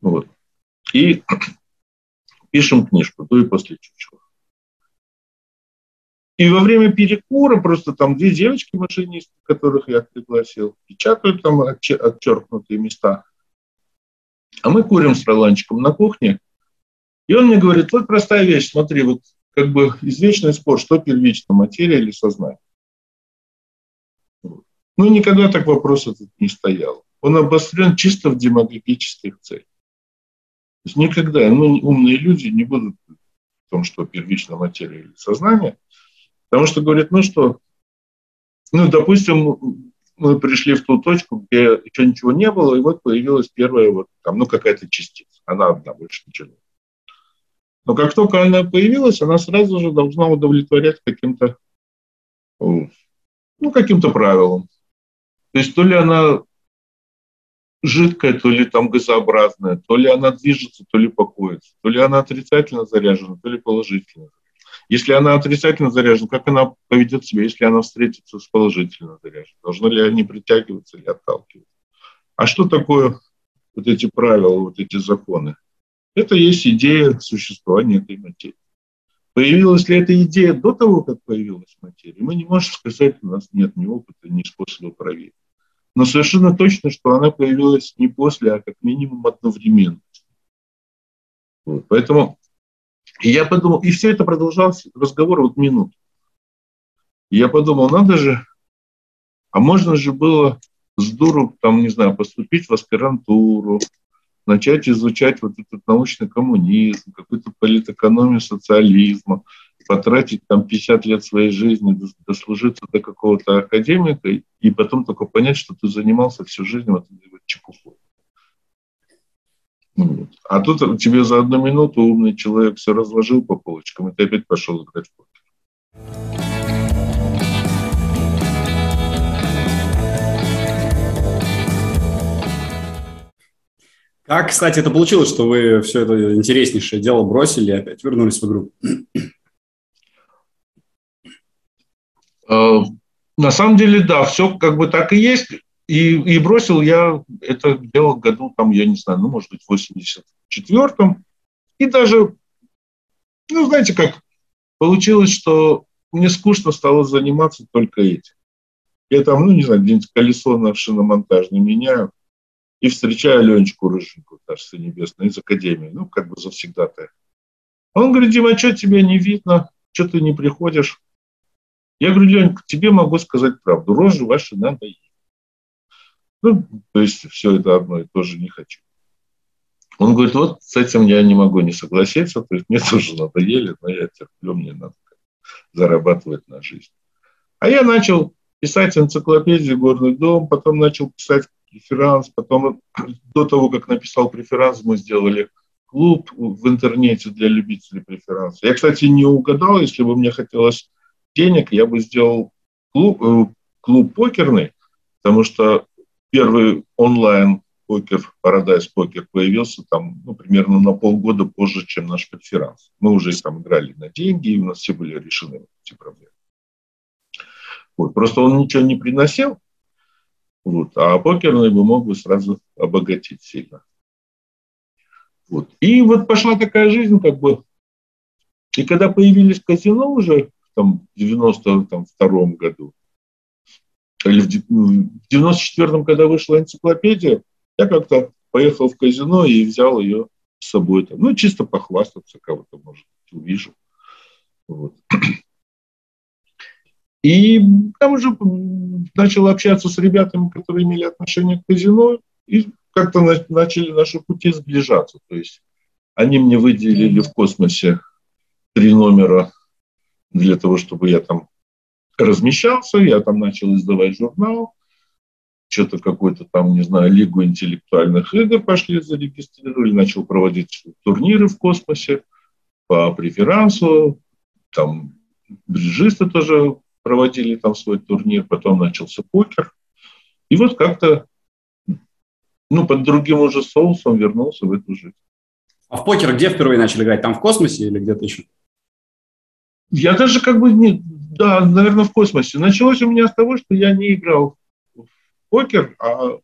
Вот. И пишем книжку до и после чучела. И во время перекура просто там две девочки машинисты, которых я пригласил, печатают там отчеркнутые места. А мы курим с Роланчиком на кухне, и он мне говорит, вот простая вещь, смотри, вот как бы извечный спор, что первично, материя или сознание. Ну, никогда так вопрос этот не стоял. Он обострен чисто в демагогических целях. То есть никогда ну, умные люди не будут в том, что первично материя или сознание, потому что говорят, ну что, ну, допустим, мы пришли в ту точку, где еще ничего не было, и вот появилась первая вот там, ну, какая-то частица. Она одна, больше ничего. Но как только она появилась, она сразу же должна удовлетворять каким-то ну, каким-то правилам. То есть то ли она жидкая, то ли там газообразная, то ли она движется, то ли покоится, то ли она отрицательно заряжена, то ли положительно. Если она отрицательно заряжена, как она поведет себя, если она встретится с положительно заряженной? Должны ли они притягиваться или отталкиваться? А что такое вот эти правила, вот эти законы? Это есть идея существования этой материи. Появилась ли эта идея до того, как появилась материя? Мы не можем сказать, у нас нет ни опыта, ни способа проверить. Но совершенно точно, что она появилась не после, а как минимум одновременно. Вот. Поэтому я подумал, и все это продолжалось, разговор вот минут. я подумал, надо же, а можно же было с дуру, там, не знаю, поступить в аспирантуру, начать изучать вот этот научный коммунизм, какую-то политэкономию социализма, потратить там 50 лет своей жизни, дослужиться до какого-то академика, и потом только понять, что ты занимался всю жизнь вот этой вот чепухой. Ну. А тут тебе за одну минуту умный человек все разложил по полочкам, и ты опять пошел играть в покер. Как, кстати, это получилось, что вы все это интереснейшее дело бросили и опять вернулись в игру? Э, на самом деле, да, все как бы так и есть. И, и бросил я это дело году, там, я не знаю, ну, может быть, в 84-м. И даже, ну, знаете как, получилось, что мне скучно стало заниматься только этим. Я там, ну, не знаю, где-нибудь колесо на шиномонтажной меняю, и встречаю Ленечку Рыженьку, Царство Небесное, из Академии, ну, как бы завсегда-то. Он говорит, Дима, а что тебя не видно, что ты не приходишь? Я говорю, Ленька, тебе могу сказать правду, рожи ваши надоели. Ну, то есть все это одно и то же не хочу. Он говорит, вот с этим я не могу не согласиться, то есть мне тоже надоели, но я терплю, мне надо зарабатывать на жизнь. А я начал писать энциклопедию «Горный дом», потом начал писать преферанс, потом до того, как написал преферанс, мы сделали клуб в интернете для любителей преферанса. Я, кстати, не угадал, если бы мне хотелось денег, я бы сделал клуб, э, клуб покерный, потому что первый онлайн покер, Paradise покер появился там ну, примерно на полгода позже, чем наш преферанс. Мы уже там играли на деньги, и у нас все были решены эти проблемы. Вот. Просто он ничего не приносил, вот. А покерный бы мог бы сразу обогатить сильно. Вот. И вот пошла такая жизнь, как бы. И когда появились казино уже там, в 92 году, или в 94-м, когда вышла энциклопедия, я как-то поехал в казино и взял ее с собой. Там. Ну, чисто похвастаться кого-то, может, увижу. Вот. И там уже начал общаться с ребятами, которые имели отношение к казино, и как-то начали наши пути сближаться. То есть они мне выделили в космосе три номера для того, чтобы я там размещался, я там начал издавать журнал, что-то какой-то там, не знаю, лигу интеллектуальных игр пошли, зарегистрировали, начал проводить турниры в космосе по преферансу, там бриджисты тоже проводили там свой турнир, потом начался покер. И вот как-то, ну, под другим уже соусом вернулся в эту жизнь. А в покер где впервые начали играть? Там в космосе или где-то еще? Я даже как бы не... Да, наверное, в космосе. Началось у меня с того, что я не играл в покер, а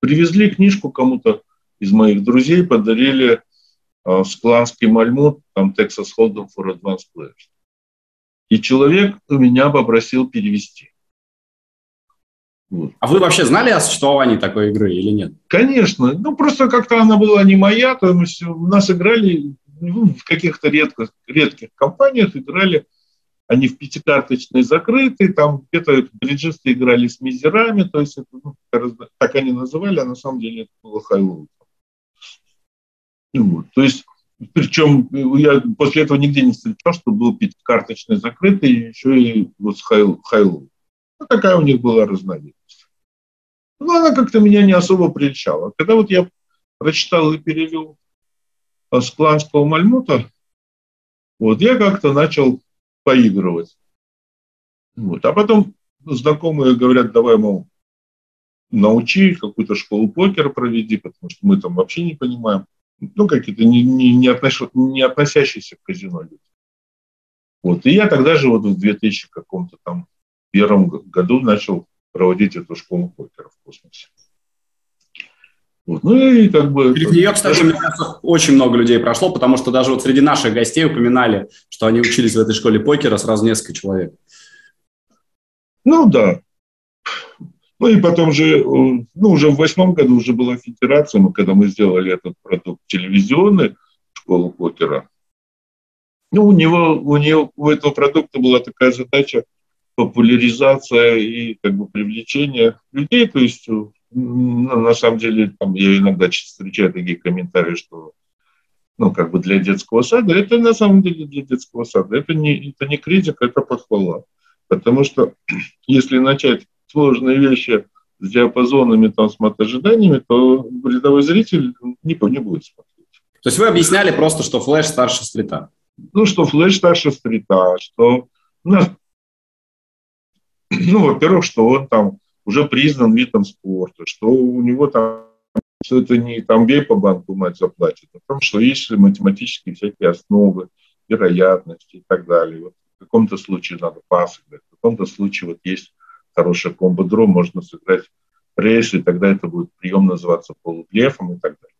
привезли книжку кому-то из моих друзей, подарили э, Скланский Мальмут, там Texas Hold'em for Advanced Players. И человек меня попросил перевести. Вот. А вы вообще знали о существовании такой игры или нет? Конечно. Ну, просто как-то она была не моя. То есть у нас играли ну, в каких-то редких, редких компаниях, играли они в пятикарточной закрытые, там где-то бриджисты играли с мизерами, то есть это, ну, так они называли, а на самом деле это было хайлоу. Ну, вот. То есть причем я после этого нигде не встречал, что был пятикарточный закрытый, еще и вот с Хайлу. Ну, такая у них была разновидность. Но она как-то меня не особо прельщала. Когда вот я прочитал и перевел Скланского Мальмута, вот я как-то начал поигрывать. Вот. А потом знакомые говорят, давай, мол, научи, какую-то школу покера проведи, потому что мы там вообще не понимаем. Ну, какие-то не, не, не, отнош... не относящиеся к казино люди. Вот. И я тогда же вот в 2000 каком-то там первом году начал проводить эту школу покера в космосе. Вот. Ну и как бы... Через нее, кстати, мне кажется, очень много людей прошло, потому что даже вот среди наших гостей упоминали, что они учились в этой школе покера сразу несколько человек. Ну да. Ну и потом же, ну уже в восьмом году уже была федерация, мы, когда мы сделали этот продукт телевизионный, школу покера, ну, у него, у него, у этого продукта была такая задача популяризация и как бы привлечение людей, то есть ну, на самом деле, там, я иногда встречаю такие комментарии, что ну, как бы для детского сада, это на самом деле для детского сада. Это не, это не критика, это похвала. Потому что если начать сложные вещи с диапазонами, там, с ожиданиями, то рядовой зритель не, не будет смотреть. То есть вы объясняли просто, что флеш старше стрита? Ну, что флеш старше стрита, что у нас, ну, во-первых, что он там уже признан видом спорта, что у него там что это не там бей по банку мать заплатит, а том, что есть математические всякие основы, вероятности и так далее. Вот в каком-то случае надо пас играть, в каком-то случае вот есть хорошая комбо-дро, можно сыграть рейс, и тогда это будет прием называться полублефом и так далее.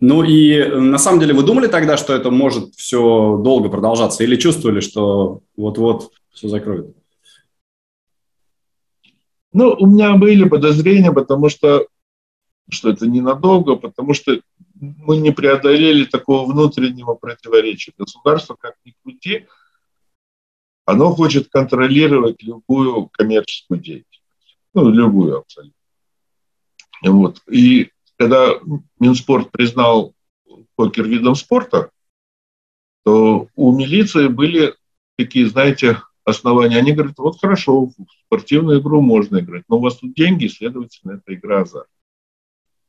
Ну и на самом деле вы думали тогда, что это может все долго продолжаться, или чувствовали, что вот-вот все закроют? Ну, у меня были подозрения, потому что, что это ненадолго, потому что мы не преодолели такого внутреннего противоречия. Государство, как ни крути, оно хочет контролировать любую коммерческую деятельность. Ну, любую абсолютно. Вот. И когда Минспорт признал покер видом спорта, то у милиции были такие, знаете, основания. Они говорят, вот хорошо, в спортивную игру можно играть, но у вас тут деньги, следовательно, это игра за.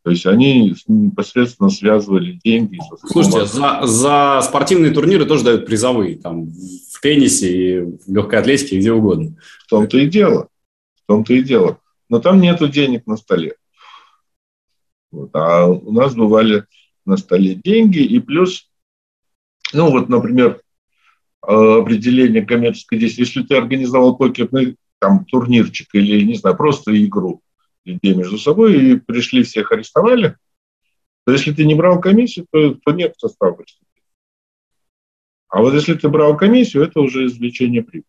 То есть они непосредственно связывали деньги. Со Слушайте, за, за спортивные турниры тоже дают призовые, там, в теннисе и в легкой атлетике, где угодно. В том-то и дело. В том-то и дело. Но там нету денег на столе. Вот. А у нас бывали на столе деньги, и плюс, ну вот, например, Э, определение коммерческой действия. Если ты организовал покерный там, турнирчик или, не знаю, просто игру людей между собой и пришли, всех арестовали, то если ты не брал комиссию, то, то нет состава преступления. А вот если ты брал комиссию, это уже извлечение прибыли.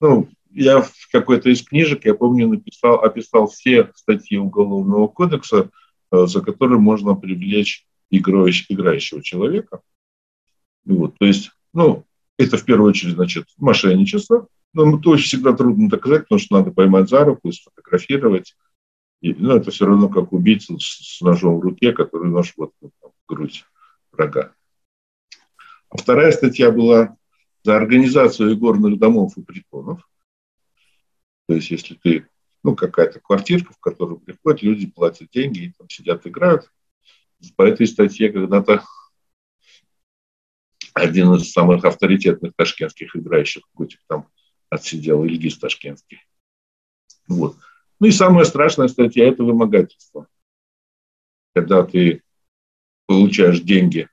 Ну, я в какой-то из книжек, я помню, написал, описал все статьи Уголовного кодекса, э, за которые можно привлечь играющего человека. Вот, то есть, ну, это в первую очередь, значит, мошенничество. Но это очень всегда трудно доказать, потому что надо поймать за руку, сфотографировать. И, ну, это все равно как убийца с, с ножом в руке, который нож вот там, в грудь врага. А вторая статья была за организацию игорных домов и притонов. То есть, если ты, ну, какая-то квартирка, в которую приходят, люди платят деньги и там сидят, играют. По этой статье когда-то один из самых авторитетных ташкентских играющих, Котик там отсидел, Ильгиз Ташкентский. Вот. Ну и самая страшная статья – это вымогательство. Когда ты получаешь деньги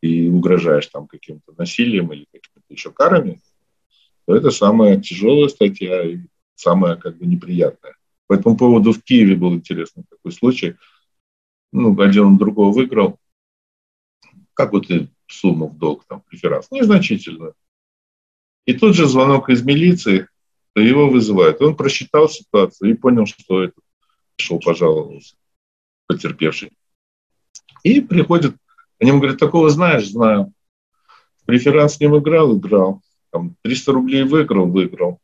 и угрожаешь там каким-то насилием или какими-то еще карами, то это самая тяжелая статья и самая как бы неприятная. По этому поводу в Киеве был интересный такой случай. Ну, один другого выиграл. Как вот ты сумму в долг, там, преферанс, незначительную. И тут же звонок из милиции, его вызывают. Он просчитал ситуацию и понял, что это пришел, пожаловался, потерпевший. И приходит, они ему говорят, такого знаешь? Знаю. Преферанс с ним играл? Играл. Там 300 рублей выиграл? Выиграл.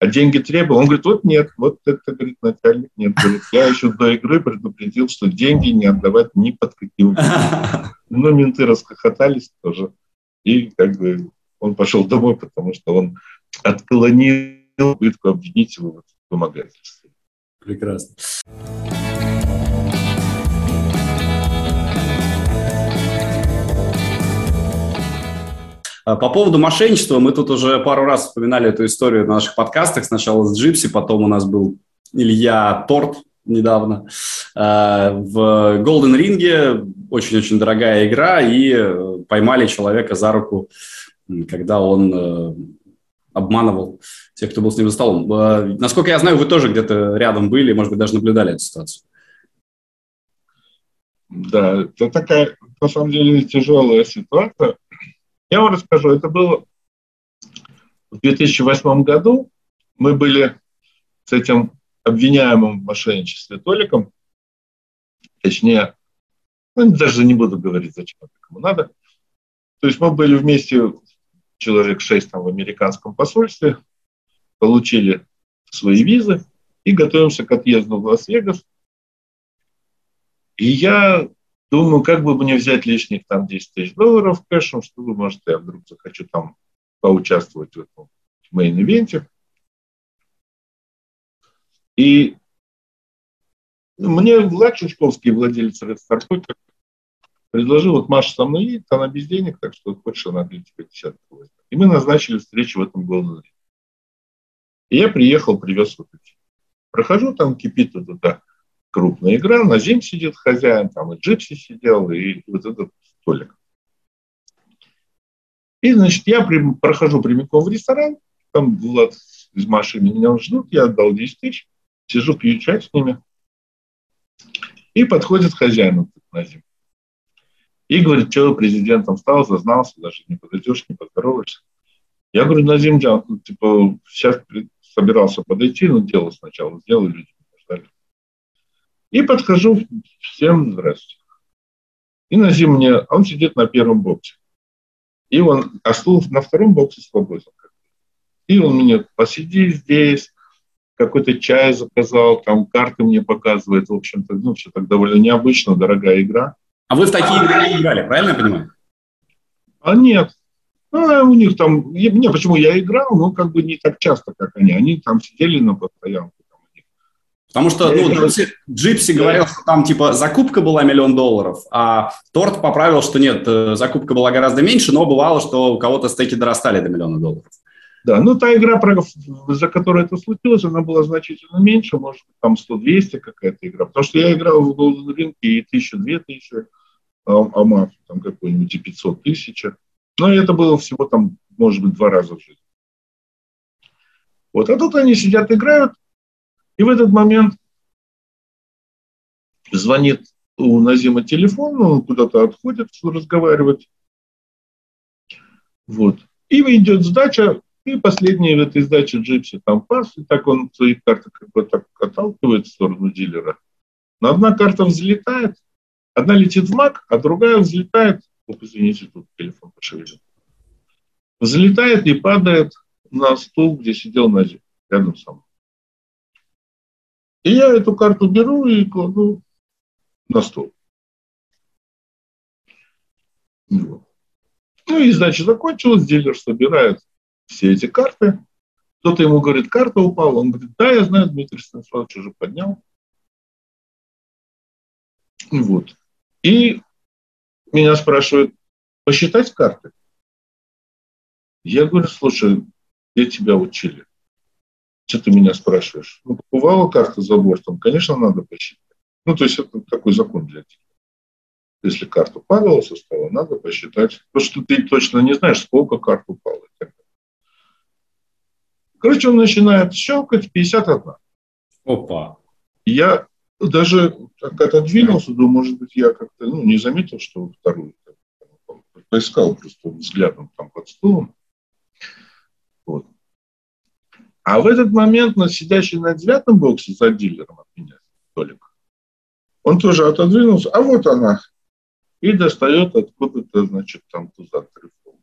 А деньги требовал? Он говорит, вот нет, вот это, говорит, начальник нет. Говорит, я еще до игры предупредил, что деньги не отдавать ни под каким Но менты расхохотались тоже. И как бы он пошел домой, потому что он отклонил попытку обвинить его в вымогательстве. Прекрасно. По поводу мошенничества, мы тут уже пару раз вспоминали эту историю на наших подкастах. Сначала с Джипси, потом у нас был Илья Торт недавно. В Golden Ring очень-очень дорогая игра, и поймали человека за руку, когда он обманывал тех, кто был с ним за столом. Насколько я знаю, вы тоже где-то рядом были, может быть, даже наблюдали эту ситуацию. Да, это такая, на самом деле, тяжелая ситуация. Я вам расскажу, это было в 2008 году. Мы были с этим обвиняемым в мошенничестве Толиком, точнее, ну, даже не буду говорить, зачем это кому надо. То есть мы были вместе, человек шесть там в американском посольстве, получили свои визы и готовимся к отъезду в Лас-Вегас – и я думаю, как бы мне взять лишних там 10 тысяч долларов кэшем, чтобы, может, я вдруг захочу там поучаствовать в этом main event е. И мне Влад Шушковский, владелец Red Star предложил, вот Маша со мной едет, она без денег, так что хочешь, она для тебя десятку возьмет. И мы назначили встречу в этом Ring. И я приехал, привез вот эти. Прохожу, там кипит вот это крупная игра, на зим сидит хозяин, там и Джипси сидел, и вот этот столик. И, значит, я при, прохожу прямиком в ресторан, там Влад из машины меня ждут, я отдал 10 тысяч, сижу, пью чай с ними. И подходит хозяин на зим. И говорит, что президентом стал, зазнался, даже не подойдешь, не поздороваешься. Я говорю, Назим Джан, ну, типа, сейчас собирался подойти, но дело сначала сделали, люди и подхожу, всем здравствуйте. И на зимне, он сидит на первом боксе. И он, а стул на втором боксе свободен. И он мне, посиди здесь, какой-то чай заказал, там карты мне показывает. В общем-то, ну, все так довольно необычно, дорогая игра. А вы в такие игры не играли, правильно я понимаю? А нет. Ну, у них там, не, почему я играл, но как бы не так часто, как они. Они там сидели на постоянке. Потому что ну, Джипси, Джипси говорил, что там типа закупка была миллион долларов, а Торт поправил, что нет, э, закупка была гораздо меньше, но бывало, что у кого-то стеки дорастали до миллиона долларов. Да, ну та игра, за которой это случилось, она была значительно меньше, может быть, там 100-200 какая-то игра. Потому что я играл в Golden Ring и 1000-2000, а, а МАФ там какой-нибудь и 500 тысяч. Но это было всего там, может быть, два раза в жизни. Вот, а тут они сидят, играют, и в этот момент звонит у Назима телефон, он куда-то отходит разговаривать. Вот. И идет сдача, и последняя в этой сдаче джипси там пас, и так он свои карты как бы так отталкивает в сторону дилера. Но одна карта взлетает, одна летит в маг, а другая взлетает, Ох, извините, тут телефон пошевелил, взлетает и падает на стул, где сидел Назим, рядом со мной. И я эту карту беру и кладу на стол. Вот. Ну и сдача закончилась, дилер собирает все эти карты. Кто-то ему говорит, карта упала. Он говорит, да, я знаю, Дмитрий Станиславович уже поднял. Вот. И меня спрашивают, посчитать карты? Я говорю, слушай, где тебя учили? Что ты меня спрашиваешь? Ну, бывала карта за бортом, конечно, надо посчитать. Ну, то есть это такой закон для тебя. Если карта падала со стола, надо посчитать. Потому что ты точно не знаешь, сколько карт упало. Короче, он начинает щелкать 51. Опа. Я даже так отодвинулся, думаю, может быть, я как-то ну, не заметил, что вторую поискал просто взглядом там под стулом. Вот. А в этот момент на сидящий на девятом боксе за дилером от меня, Толик, он тоже отодвинулся, а вот она. И достает откуда-то, значит, там туза трифовая.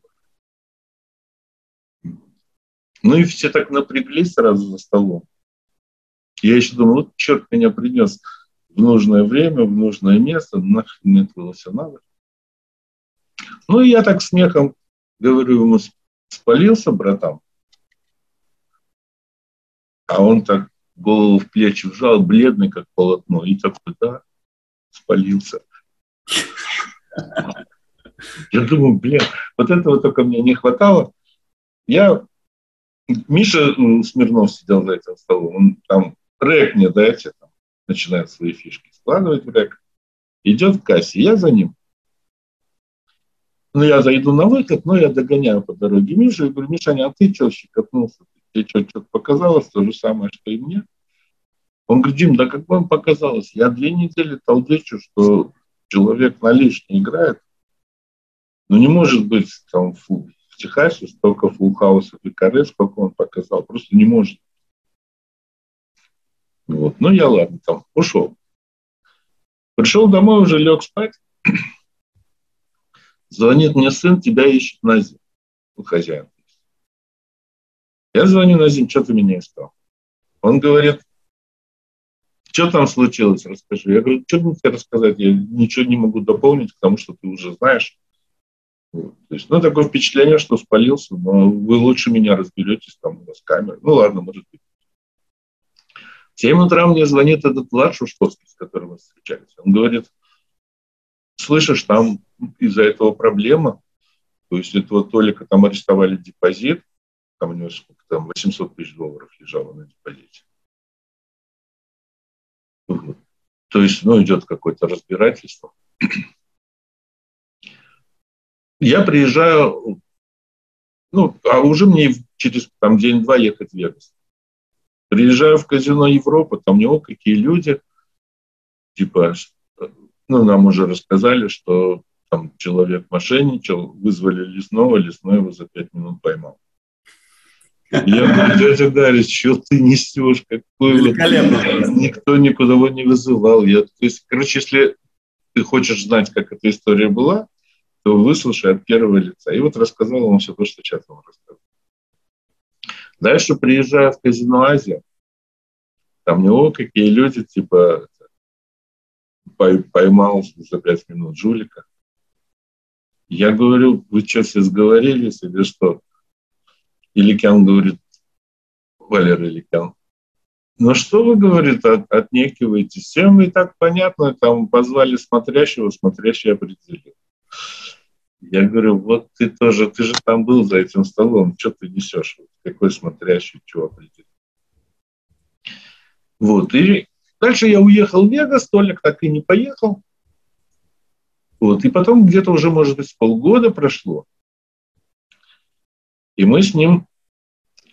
Ну и все так напряглись сразу за столом. Я еще думал, вот черт меня принес в нужное время, в нужное место, нахрен это было все надо. Ну и я так смехом говорю ему, спалился, братан. А он так голову в плечи вжал, бледный, как полотно, и такой, да, спалился. Я думаю, блин, вот этого только мне не хватало. Я... Миша Смирнов сидел за этим столом. Он там рэк мне дайте, там, начинает свои фишки складывать в рэк. Идет в кассе, я за ним. Ну, я зайду на выход, но я догоняю по дороге Мишу и говорю, Мишаня, а ты что щекотнулся? Тебе что, что-то показалось? То же самое, что и мне. Он говорит, Дим, да как вам показалось? Я две недели толдечу, что человек на лишней играет. Ну, не может быть там в, в Техасе столько фулл-хаусов и каре, сколько он показал. Просто не может. Вот. Ну, я ладно, там, ушел. Пришел домой, уже лег спать. Звонит мне сын, тебя ищет Назим. Ну, хозяин. Я звоню Назим, что ты меня искал? Он говорит, что там случилось, расскажи. Я говорю, что мне тебе рассказать, я ничего не могу дополнить к тому, что ты уже знаешь. Вот. То есть, ну, такое впечатление, что спалился, но вы лучше меня разберетесь, там у вас камера. Ну, ладно, может быть. В 7 утра мне звонит этот Влад Шушковский, с которым мы встречались. Он говорит, слышишь, там из-за этого проблема. То есть этого Толика там арестовали депозит, там у него сколько там, 800 тысяч долларов лежало на депозите. То есть, ну, идет какое-то разбирательство. Я приезжаю, ну, а уже мне через там день-два ехать в Вегас. Приезжаю в казино Европа, там у него какие люди, типа, ну, нам уже рассказали, что там человек мошенничал, вызвали лесного, лесной его за пять минут поймал. Я говорю, дядя Дарья, что ты несешь? Какой Великолепно. Никто никуда его не вызывал. Я, то есть, короче, если ты хочешь знать, как эта история была, то выслушай от первого лица. И вот рассказал он все то, что сейчас вам рассказал. Дальше приезжая в казино Азия, там у него какие люди, типа, поймал за пять минут жулика. Я говорю, вы что, все сговорились или что? Иликян говорит, Валера Иликян, ну что вы, говорит, от, отнекиваетесь? Всем и так понятно, там позвали смотрящего, смотрящий определил. Я говорю, вот ты тоже, ты же там был за этим столом, что ты несешь? Какой смотрящий, чего определил? Вот, и дальше я уехал в Вегас, Толик так и не поехал. Вот, и потом где-то уже, может быть, полгода прошло. И мы с ним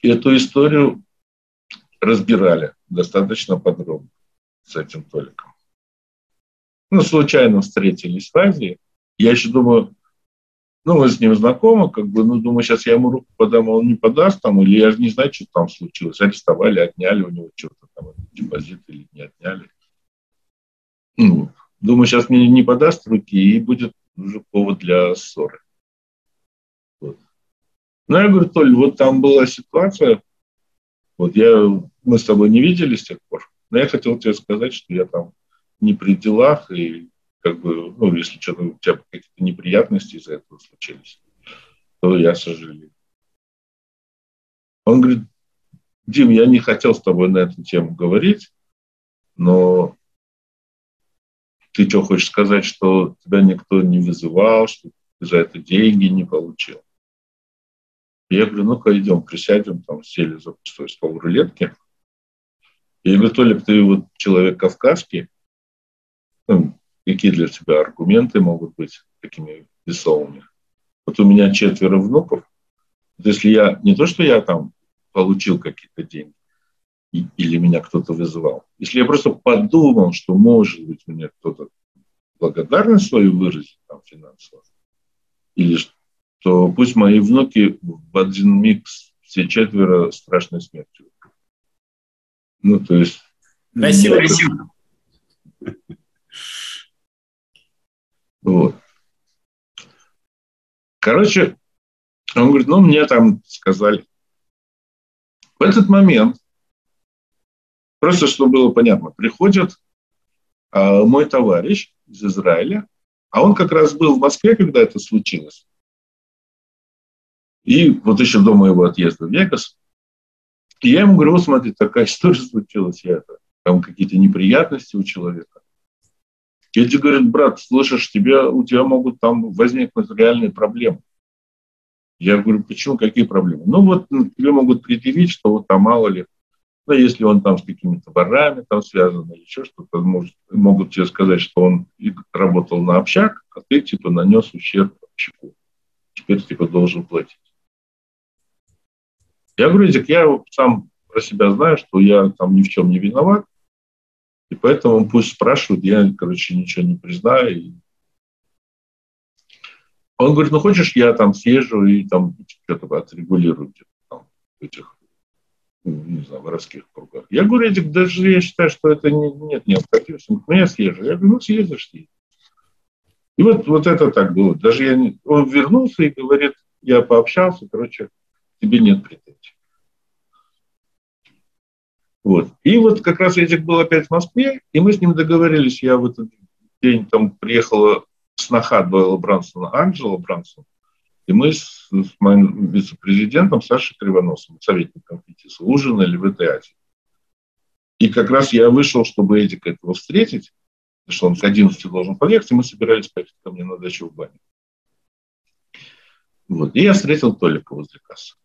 эту историю разбирали достаточно подробно с этим Толиком. Ну, случайно встретились в Азии. Я еще думаю, ну, мы с ним знакомы, как бы, ну, думаю, сейчас я ему руку подам, а он не подаст там, или я же не знаю, что там случилось. Арестовали, отняли у него что-то там, депозит или не отняли. Ну, думаю, сейчас мне не подаст руки, и будет уже повод для ссоры. Ну, я говорю, Толь, вот там была ситуация, вот я, мы с тобой не виделись с тех пор, но я хотел тебе сказать, что я там не при делах, и как бы, ну, если что-то у тебя какие-то неприятности из-за этого случились, то я сожалею. Он говорит, Дим, я не хотел с тобой на эту тему говорить, но ты что, хочешь сказать, что тебя никто не вызывал, что ты за это деньги не получил? Я говорю, ну-ка идем, присядем, там сели за пустой стол рулетки. Я говорю, Толик, ты вот человек кавказский, ну, какие для тебя аргументы могут быть такими весомыми? Вот у меня четверо внуков. Вот если я, не то, что я там получил какие-то деньги, или меня кто-то вызывал. Если я просто подумал, что, может быть, мне кто-то благодарность свою выразит там финансово, или то пусть мои внуки в один микс все четверо страшной смертью. Ну, то есть... Спасибо, спасибо. Вот. Короче, он говорит, ну, мне там сказали. В этот момент, просто чтобы было понятно, приходит э, мой товарищ из Израиля, а он как раз был в Москве, когда это случилось. И вот еще до моего отъезда в Вегас, и я ему говорю, смотри, такая история случилась, я это, там какие-то неприятности у человека. Эдик говорит, брат, слышишь, тебе, у тебя могут там возникнуть реальные проблемы. Я говорю, почему, какие проблемы? Ну вот ну, тебе могут предъявить, что вот там мало ли, ну если он там с какими-то ворами там связан еще что-то, может, могут тебе сказать, что он работал на общак, а ты типа нанес ущерб общаку. Теперь типа должен платить. Я говорю, я сам про себя знаю, что я там ни в чем не виноват, и поэтому пусть спрашивают, я, короче, ничего не признаю, он говорит, ну хочешь, я там съезжу и там что-то отрегулирую где-то там в этих, ну, не знаю, воровских кругах. Я говорю, Эдик, даже я считаю, что это не, нет необходимости. Ну, я съезжу. Я говорю, ну, съездишь, съездишь. И вот, вот это так было. Даже я не... он вернулся и говорит, я пообщался, короче, тебе нет претензий. Вот. И вот как раз Эдик был опять в Москве, и мы с ним договорились, я в этот день там приехала сноха Дойла Брансона, Анджела Брансон, и мы с, с моим вице-президентом Сашей Кривоносом, советником ФИТИСа, ужинали в Азии. И как раз я вышел, чтобы Эдика этого встретить, потому что он к 11 должен подъехать, и мы собирались поехать ко мне на дачу в баню. Вот. И я встретил Толика возле кассы.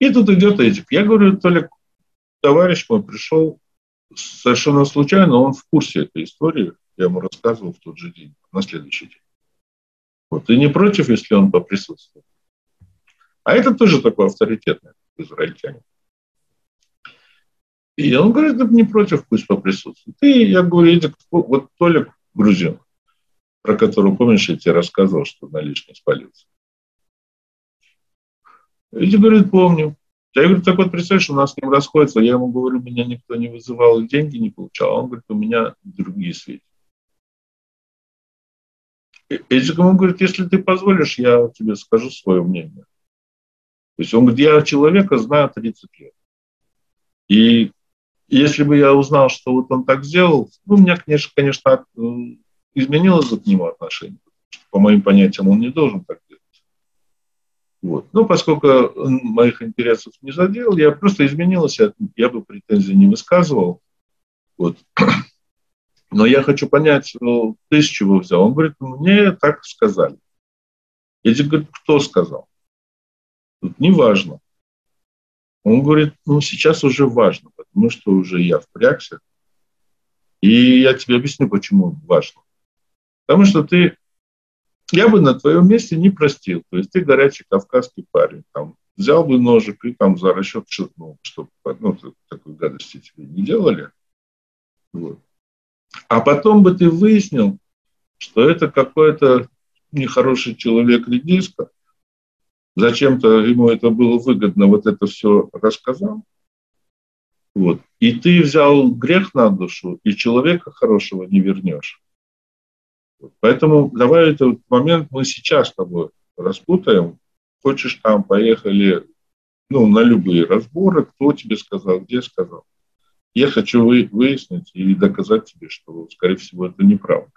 И тут идет Эдик. Я говорю, Толик, товарищ мой пришел совершенно случайно, он в курсе этой истории, я ему рассказывал в тот же день, на следующий день. Вот. И не против, если он поприсутствует. А это тоже такой авторитетный израильтянин. И он говорит, да не против, пусть поприсутствует. И я говорю, Эдик, вот Толик грузин, про которого, помнишь, я тебе рассказывал, что на лишний спалился. Эдик говорит, помню. Я говорю, так вот, представляешь, у нас с ним расходится. Я ему говорю, меня никто не вызывал, деньги не получал. Он говорит, у меня другие сведения. Эдик ему говорит, если ты позволишь, я тебе скажу свое мнение. То есть он говорит, я человека знаю 30 лет. И если бы я узнал, что вот он так сделал, ну, у меня, конечно, конечно изменилось к нему отношение. По моим понятиям, он не должен так делать. Вот. Но поскольку он моих интересов не задел, я просто изменился, я бы претензий не высказывал. Вот. Но я хочу понять, ну, ты с чего взял? Он говорит, мне так сказали. Я тебе говорю, кто сказал? Тут не. Он говорит, ну сейчас уже важно, потому что уже я впрягся. И я тебе объясню, почему важно. Потому что ты, я бы на твоем месте не простил. То есть ты горячий кавказский парень. Там, взял бы ножик и там за расчет шатнул, чтобы ну, такой гадости тебе не делали. Вот. А потом бы ты выяснил, что это какой-то нехороший человек редиска, зачем-то ему это было выгодно, вот это все рассказал. Вот. И ты взял грех на душу, и человека хорошего не вернешь. Поэтому давай этот момент мы сейчас с тобой распутаем. Хочешь там, поехали ну, на любые разборы, кто тебе сказал, где сказал. Я хочу выяснить и доказать тебе, что, скорее всего, это неправда.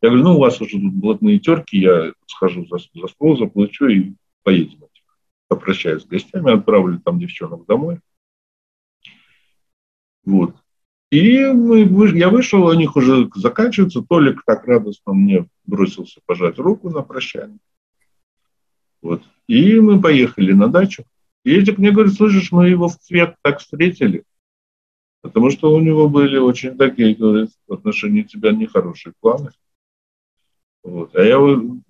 Я говорю, ну, у вас уже тут блатные терки, я схожу за, за стол, заплачу и поедем. Попрощаюсь с гостями, отправлю там девчонок домой. Вот. И мы, я вышел, у них уже заканчивается. Толик так радостно мне бросился пожать руку на прощание. Вот. И мы поехали на дачу. И Эдик мне говорит, слышишь, мы его в цвет так встретили. Потому что у него были очень такие, говорит, в отношении тебя нехорошие планы. Вот. А я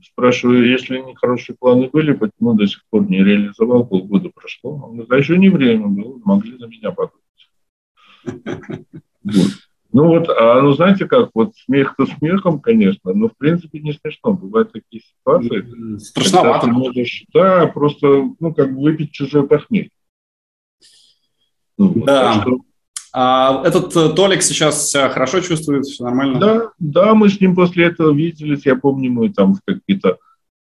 спрашиваю, если нехорошие планы были, почему до сих пор не реализовал, полгода прошло. Он говорит, а еще не время было, могли на меня подумать. Вот. Ну вот, а ну знаете как, вот смех-то смехом, конечно, но в принципе не смешно. Бывают такие ситуации. Страшновато. Ты можешь, да, просто, ну, как бы выпить чужой похмелье. Ну, да. Вот, что, а этот э, Толик сейчас хорошо чувствует, все нормально? Да, да, мы с ним после этого виделись. Я помню, мы там в какие-то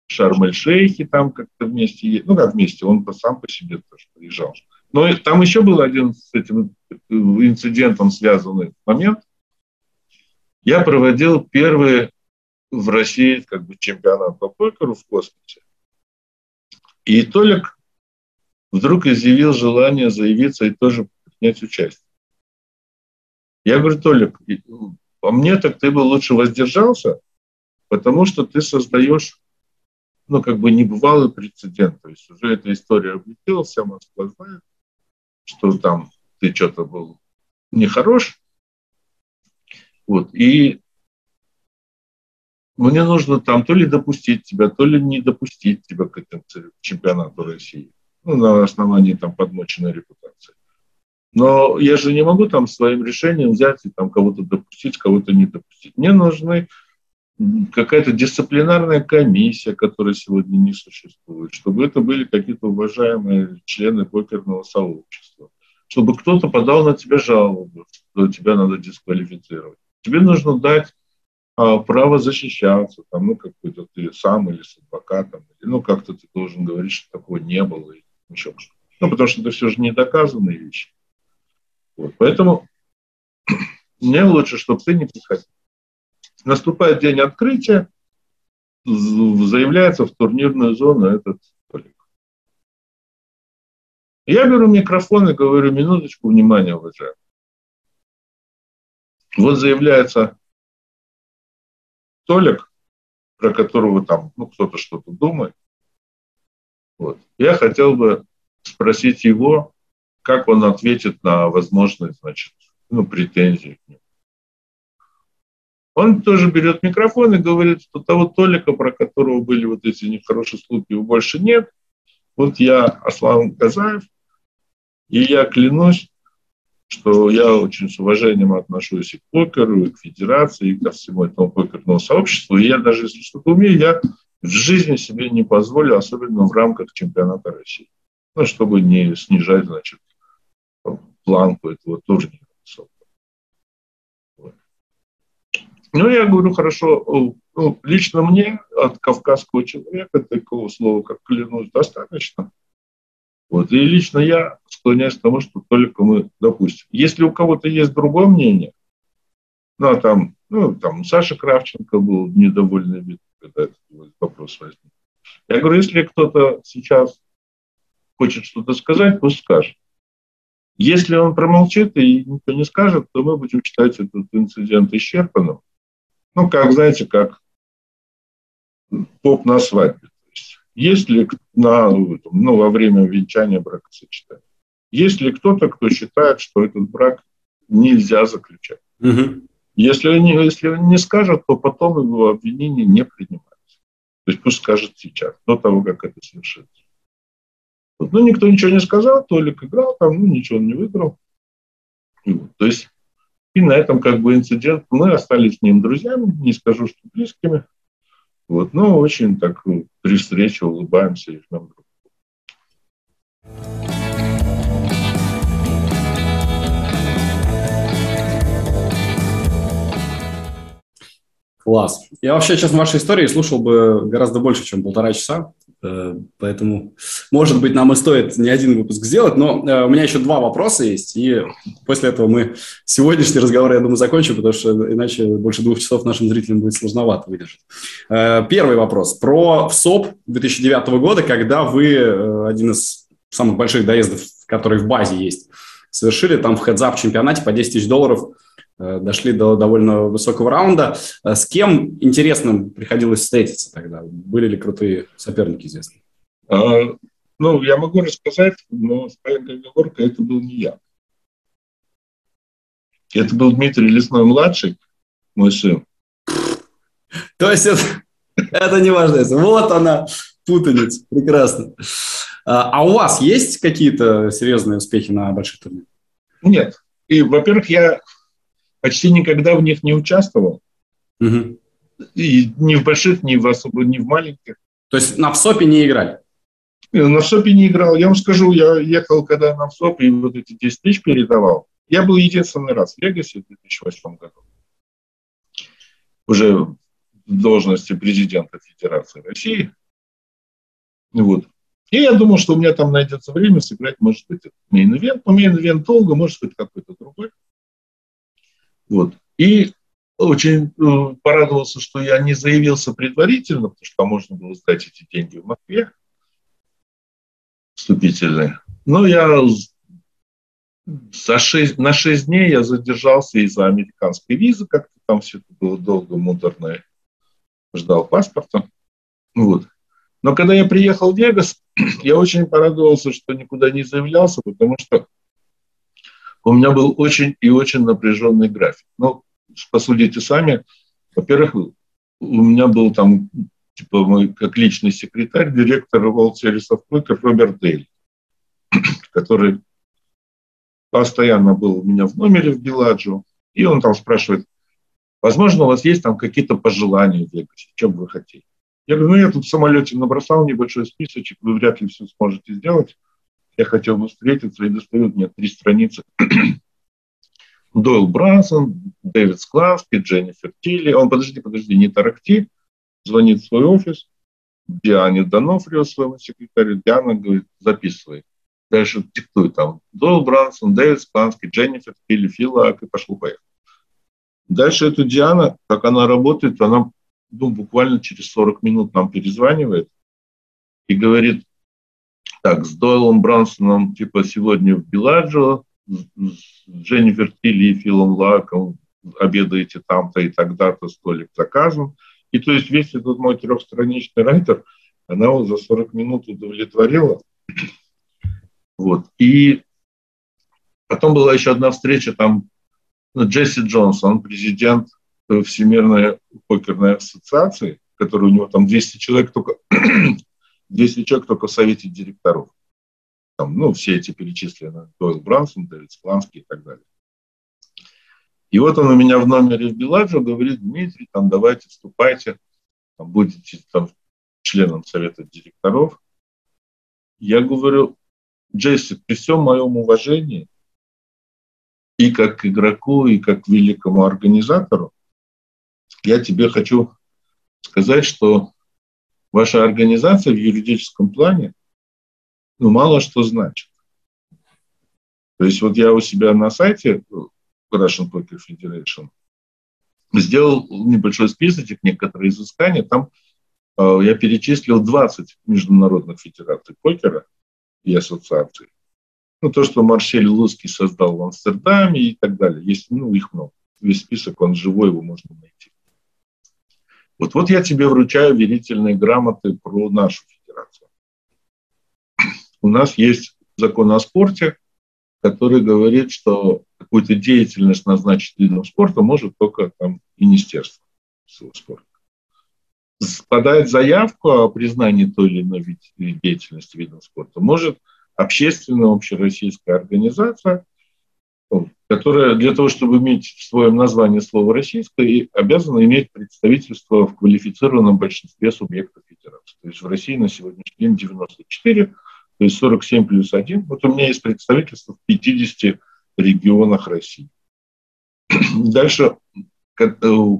Шарм-эль-Шейхи там как-то вместе, ну как вместе, он сам по себе тоже приезжал. Но там еще был один с этим э, инцидентом связанный момент. Я проводил первый в России как бы чемпионат по покеру в космосе. И Толик вдруг изъявил желание заявиться и тоже принять участие. Я говорю, Толик, по мне, так ты бы лучше воздержался, потому что ты создаешь, ну, как бы небывалый прецедент. То есть уже эта история облетела, вся Москва знает, что там ты что-то был нехорош. Вот, и мне нужно там то ли допустить тебя, то ли не допустить тебя к этому чемпионату России. Ну, на основании там подмоченной репутации. Но я же не могу там своим решением взять и там кого-то допустить, кого-то не допустить. Мне нужны какая-то дисциплинарная комиссия, которая сегодня не существует, чтобы это были какие-то уважаемые члены покерного сообщества, чтобы кто-то подал на тебя жалобу, что тебя надо дисквалифицировать. Тебе нужно дать а, право защищаться, там, ну, какой-то ты сам или с адвокатом, или, ну, как-то ты должен говорить, что такого не было, или еще что-то. Ну, потому что это все же недоказанные вещи. Вот, поэтому мне лучше, чтобы ты не приходил. Наступает день открытия, заявляется в турнирную зону этот столик. Я беру микрофон и говорю, минуточку, внимания, уважаемые. Вот заявляется столик, про которого там ну, кто-то что-то думает. Вот. Я хотел бы спросить его, как он ответит на возможные, значит, ну, претензии к нему. Он тоже берет микрофон и говорит, что того Толика, про которого были вот эти нехорошие слухи, его больше нет. Вот я Аслан Казаев, и я клянусь, что я очень с уважением отношусь и к покеру, и к федерации, и ко всему этому покерному сообществу. И я даже, если что-то умею, я в жизни себе не позволю, особенно в рамках чемпионата России. Ну, чтобы не снижать, значит, планку этого турнира. Ну, я говорю, хорошо, ну, лично мне от кавказского человека такого слова, как клянусь, достаточно. Вот. И лично я склоняюсь к тому, что только мы допустим. Если у кого-то есть другое мнение, ну, а там, ну, там Саша Кравченко был недовольный вид, когда этот вопрос возник. Я говорю, если кто-то сейчас хочет что-то сказать, пусть скажет. Если он промолчит и никто не скажет, то мы будем считать этот инцидент исчерпанным. Ну, как, знаете, как поп на свадьбе. есть ли на, ну, во время венчания бракосочетания, есть ли кто-то, кто считает, что этот брак нельзя заключать? Угу. Если, он, если он не скажет, то потом его обвинение не принимается. То есть пусть скажет сейчас, до того, как это совершится. Вот. Ну, никто ничего не сказал, Толик играл там, ну, ничего он не выиграл. И вот. То есть и на этом как бы инцидент, мы остались с ним друзьями, не скажу, что близкими. Вот, но очень так ну, при встрече улыбаемся и жмем друг Класс. Я вообще, честно, вашей истории слушал бы гораздо больше, чем полтора часа. Э, поэтому, может быть, нам и стоит не один выпуск сделать, но э, у меня еще два вопроса есть, и после этого мы сегодняшний разговор, я думаю, закончим, потому что иначе больше двух часов нашим зрителям будет сложновато выдержать. Э, первый вопрос про ВСОП 2009 года, когда вы один из самых больших доездов, который в базе есть, совершили там в хедзап чемпионате по 10 тысяч долларов – дошли до довольно высокого раунда. Э, с кем интересным приходилось встретиться тогда? Были ли крутые соперники известны? А, ну, я могу рассказать, но с маленькой оговоркой это был не я. Это был Дмитрий Лесной-младший, мой сын. То есть это, это не важно. Вот она, путаница. Прекрасно. А, а у вас есть какие-то серьезные успехи на больших турнирах? Нет. И, во-первых, я почти никогда в них не участвовал. Угу. И ни в больших, ни в особо, ни в маленьких. То есть на ВСОПе не играли? На ВСОПе не играл. Я вам скажу, я ехал когда на ВСОП и вот эти 10 тысяч передавал. Я был единственный раз в Вегасе в 2008 году. Уже в должности президента Федерации России. Вот. И я думал, что у меня там найдется время сыграть, может быть, main event. Но main event долго, может быть, какой-то другой. Вот. И очень э, порадовался, что я не заявился предварительно, потому что можно было сдать эти деньги в Москве, вступительные. Но я за 6, на 6 дней я задержался из-за американской визы, как-то там все это было долго, муторно. Ждал паспорта. Вот. Но когда я приехал в Вегас, я очень порадовался, что никуда не заявлялся, потому что у меня был очень и очень напряженный график. Ну, посудите сами. Во-первых, у меня был там, типа, мой как личный секретарь, директор of Poker Роберт Дейль, который постоянно был у меня в номере в Беладжо, и он там спрашивает, возможно, у вас есть там какие-то пожелания Вегасе, что бы вы хотели? Я говорю, ну я тут в самолете набросал небольшой списочек, вы вряд ли все сможете сделать. Я хотел бы встретиться, и достают мне три страницы. Дойл Брансон, Дэвид Скланский, Дженнифер Тилли. Он, подожди, подожди, не тарахти. Звонит в свой офис. Диане Донофрио, своему секретарю. Диана говорит, записывай. Дальше диктуй там. Дойл Брансон, Дэвид Скланский, Дженнифер Тилли, Фил Ак, и пошло-поехало. Дальше эту Диана, как она работает, она ну, буквально через 40 минут нам перезванивает и говорит, так, с Дойлом Брансоном, типа, сегодня в Беладжо, с Дженнифер Тилли и Филом Лаком обедаете там-то и тогда-то, столик заказан. И то есть весь этот мой трехстраничный райтер, она его за 40 минут удовлетворила. Вот. И потом была еще одна встреча, там ну, Джесси Джонсон, президент Всемирной покерной ассоциации, которая у него там 200 человек только, 200 человек только в совете директоров. Там, ну, все эти перечислены, Дойл Брансон, Дэвид Спланский и так далее. И вот он у меня в номере в Беладжо говорит, Дмитрий, там, давайте, вступайте, там, будете там, членом совета директоров. Я говорю, Джесси, при всем моем уважении, и как игроку, и как великому организатору, я тебе хочу сказать, что ваша организация в юридическом плане ну, мало что значит. То есть вот я у себя на сайте Russian Poker Federation сделал небольшой списочек, некоторые изыскания. Там э, я перечислил 20 международных федераций покера и ассоциаций. Ну, то, что Маршель Луский создал в Амстердаме и так далее. Есть, ну, их много. Весь список, он живой, его можно найти. Вот, вот я тебе вручаю верительные грамоты про нашу федерацию. У нас есть закон о спорте, который говорит, что какую-то деятельность назначить видом спорта может только там, Министерство спорта. Подать заявку о признании той или иной деятельности видом спорта может общественная общероссийская организация, которая для того, чтобы иметь в своем названии слово «российское», обязана иметь представительство в квалифицированном большинстве субъектов федерации. То есть в России на сегодняшний день 94, то есть 47 плюс 1. Вот у меня есть представительство в 50 регионах России. Дальше, э,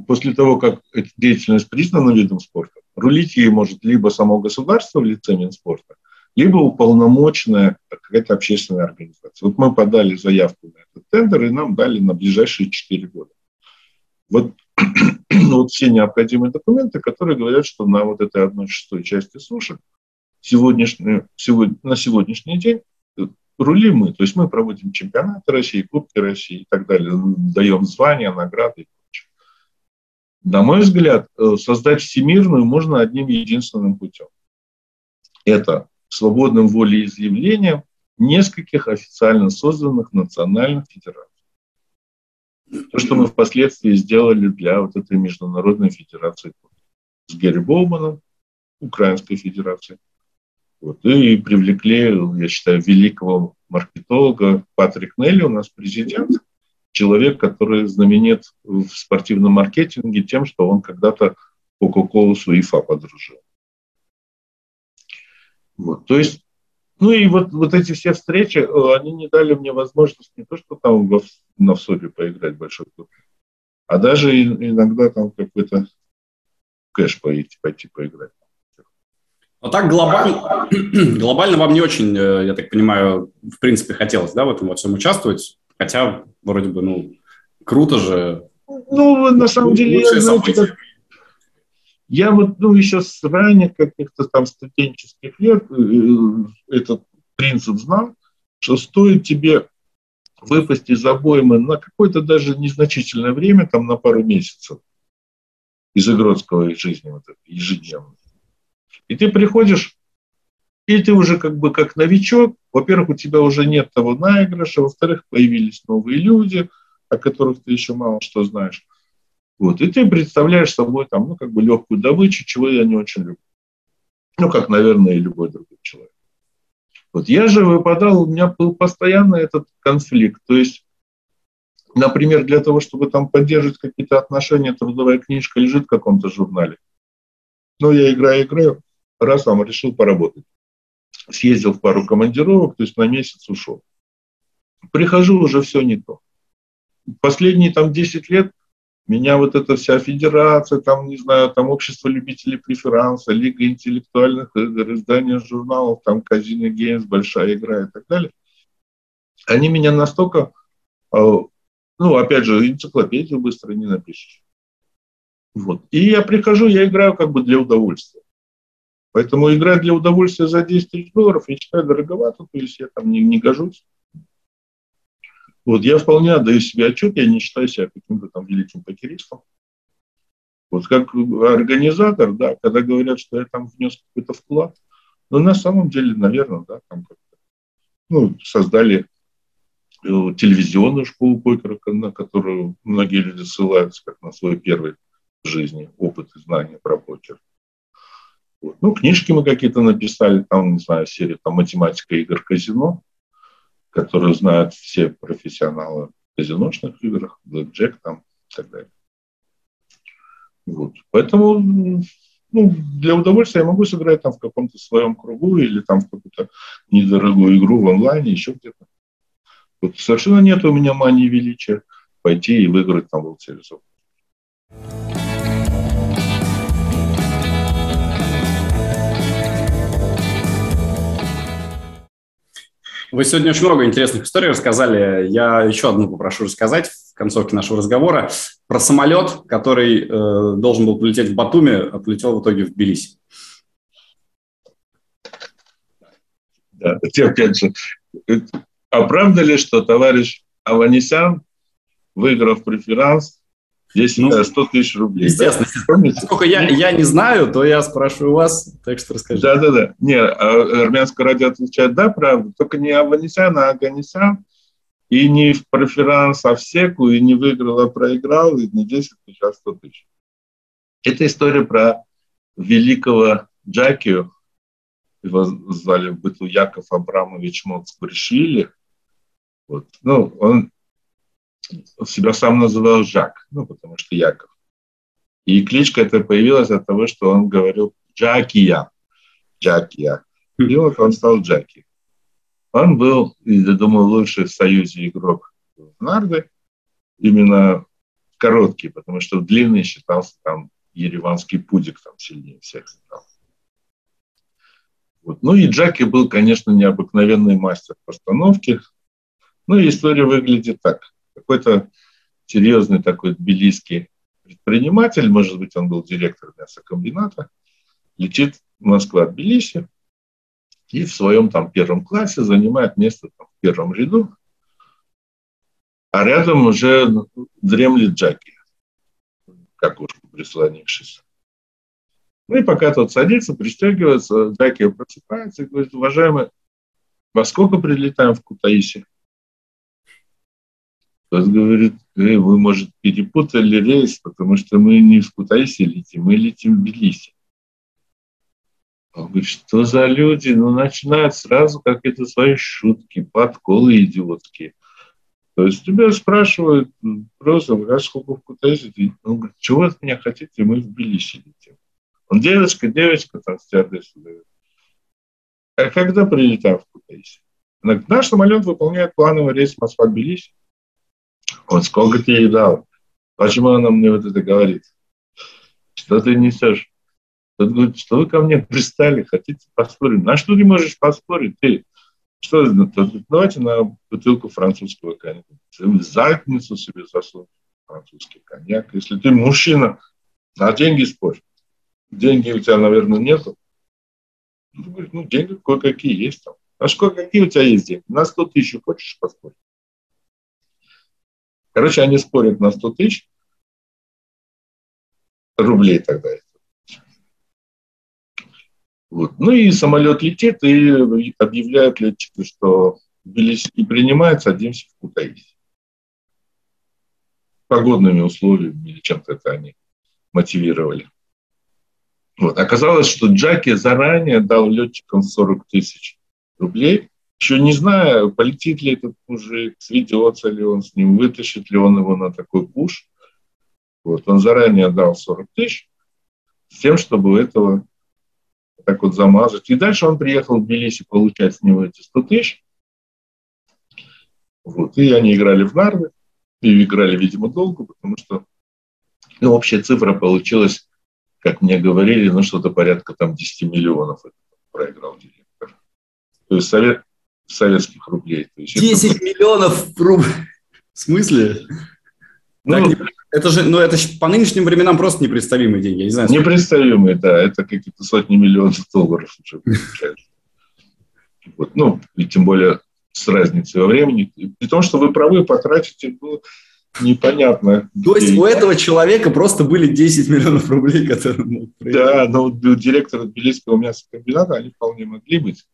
после того, как эта деятельность признана видом спорта, рулить ей может либо само государство в лице Минспорта, либо уполномоченная какая-то общественная организация. Вот мы подали заявку на этот тендер, и нам дали на ближайшие 4 года. Вот, вот все необходимые документы, которые говорят, что на вот этой одной шестой части суши сегодняшний, сегодня, на сегодняшний день рулим мы. То есть мы проводим чемпионаты России, Кубки России и так далее, даем звания, награды и прочее. На мой взгляд, э, создать всемирную можно одним единственным путем. Это свободным волеизъявлением нескольких официально созданных национальных федераций. То, что мы впоследствии сделали для вот этой международной федерации с Герри Боуманом, Украинской федерации. Вот, и привлекли, я считаю, великого маркетолога Патрик Нелли, у нас президент, человек, который знаменит в спортивном маркетинге тем, что он когда-то Кока-Колу с УЕФА подружил. Вот, то есть, ну и вот, вот эти все встречи, э, они не дали мне возможность не то, что там в, на всобе поиграть большой клуб, а даже иногда там какой-то кэш пойти, пойти поиграть. Но так глобально, глобально вам не очень, э, я так понимаю, в принципе, хотелось, да, в этом во всем участвовать, хотя вроде бы, ну, круто же. Ну, на самом деле, я, знаете, как, я вот, ну, еще с ранних каких-то там студенческих лет э, этот принцип знал, что стоит тебе выпасть из обоймы на какое-то даже незначительное время, там на пару месяцев из игротского жизни, вот этой ежедневной. И ты приходишь, и ты уже как бы как новичок, во-первых, у тебя уже нет того наигрыша, во-вторых, появились новые люди, о которых ты еще мало что знаешь. Вот, и ты представляешь собой там, ну, как бы легкую добычу, чего я не очень люблю. Ну, как, наверное, и любой другой человек. Вот я же выпадал, у меня был постоянно этот конфликт. То есть, например, для того, чтобы там поддерживать какие-то отношения, трудовая книжка лежит в каком-то журнале. Ну, я играю, играю, раз там решил поработать. Съездил в пару командировок, то есть на месяц ушел. Прихожу, уже все не то. Последние там 10 лет меня вот эта вся федерация, там, не знаю, там общество любителей преферанса, Лига интеллектуальных игр, издание журналов, там Казино Геймс, Большая игра и так далее, они меня настолько, э, ну, опять же, энциклопедию быстро не напишешь. Вот. И я прихожу, я играю как бы для удовольствия. Поэтому играть для удовольствия за 10 тысяч долларов, я считаю, дороговато, то есть я там не, не гожусь. Вот я вполне отдаю себе отчет, я не считаю себя каким-то там великим покеристом. Вот как организатор, да, когда говорят, что я там внес какой-то вклад, но на самом деле, наверное, да, там как-то, ну, создали э, телевизионную школу покера, на которую многие люди ссылаются как на свой первый в жизни опыт и знания про покер. Вот. Ну, книжки мы какие-то написали, там, не знаю, серия там «Математика игр казино», которую знают все профессионалы в казиношных играх, блэкджек там и так далее. Вот. Поэтому ну, для удовольствия я могу сыграть там в каком-то своем кругу или там в какую-то недорогую игру в онлайне, еще где-то. Вот совершенно нет у меня мании величия пойти и выиграть там World Series Вы сегодня очень много интересных историй рассказали. Я еще одну попрошу рассказать в концовке нашего разговора про самолет, который э, должен был полететь в Батуми, а полетел в итоге в Тбилиси. Да, опять же, а правда ли, что товарищ Аванесян, выиграв преферанс, Здесь ну, 100 тысяч рублей. Естественно. Да? Помните? Сколько я, я не знаю, то я спрашиваю вас, так что расскажите. Да-да-да. Не, а армянское радио отвечает, да, правда. Только не Аванесян, а Аганесян. И не в преферанс, а в секу, и не выиграл, а проиграл, и не 10 тысяч, а 100 тысяч. Это история про великого Джакию, его звали в быту Яков Абрамович Моцкуришвили. Вот. Ну, он себя сам называл Жак, ну, потому что Яков. И кличка эта появилась от того, что он говорил Джакия, Джакия. И вот он стал Джаки. Он был, я думаю, лучший в Союзе игрок нарды, именно короткий, потому что длинный считался там ереванский пудик там сильнее всех играл. Вот. Ну и Джаки был, конечно, необыкновенный мастер постановки. Ну и история выглядит так какой-то серьезный такой тбилисский предприниматель, может быть, он был директор мясокомбината, летит в Москву от Тбилиси и в своем там первом классе занимает место там, в первом ряду, а рядом уже дремлет Джаки, как уж прислонившись. Ну и пока тот садится, пристегивается, Джаки просыпается и говорит, уважаемый, во сколько прилетаем в Кутаиси? Тот говорит, э, вы, может, перепутали рейс, потому что мы не в Кутайсе летим, мы летим в Тбилиси. Он говорит, что за люди? Ну, начинают сразу какие-то свои шутки, подколы идиотские. То есть тебя спрашивают просто, а сколько в Кутайсе? Он говорит, чего от меня хотите? Мы в Тбилиси летим. Он девочка, девочка, там стюардесса дает. А когда прилетаем в Кутайсе? Наш самолет выполняет плановый рейс Москва-Тбилиси. Вот сколько ты ей дал? Почему она мне вот это говорит? Что ты несешь? Тот говорит, что вы ко мне пристали, хотите поспорить? На что ты можешь поспорить? Ты что, давайте на бутылку французского коньяка. В задницу себе засунь французский коньяк. Если ты мужчина, на деньги спорь. Деньги у тебя, наверное, нету. Ну, деньги кое-какие есть там. А что, какие у тебя есть деньги? На 100 тысяч хочешь поспорить? Короче, они спорят на 100 тысяч рублей тогда. Вот. Ну и самолет летит, и объявляют летчики, что Тбилиси принимает, садимся в Кутаиси. Погодными условиями или чем-то это они мотивировали. Вот. Оказалось, что Джаки заранее дал летчикам 40 тысяч рублей, еще не знаю, полетит ли этот мужик, сведется ли он с ним, вытащит ли он его на такой пуш. Вот. Он заранее дал 40 тысяч с тем, чтобы этого так вот замазать. И дальше он приехал в Тбилиси получать с него эти 100 тысяч. Вот. И они играли в нарды. И играли, видимо, долго, потому что ну, общая цифра получилась, как мне говорили, ну, что-то порядка там 10 миллионов проиграл директор. То есть совет, советских рублей. То есть 10 это... миллионов рублей? В смысле? Ну, так, это же, ну, это же по нынешним временам просто непредставимые деньги. Я не знаю, непредставимые, да. Это какие-то сотни миллионов долларов уже получается. Вот. Ну, и тем более с разницей во времени. При том, что вы правы, потратите, ну, непонятно. То есть у этого человека просто были 10 миллионов рублей, которые мог проявить. Да, но у директора Тбилисского мясокомбината они вполне могли быть.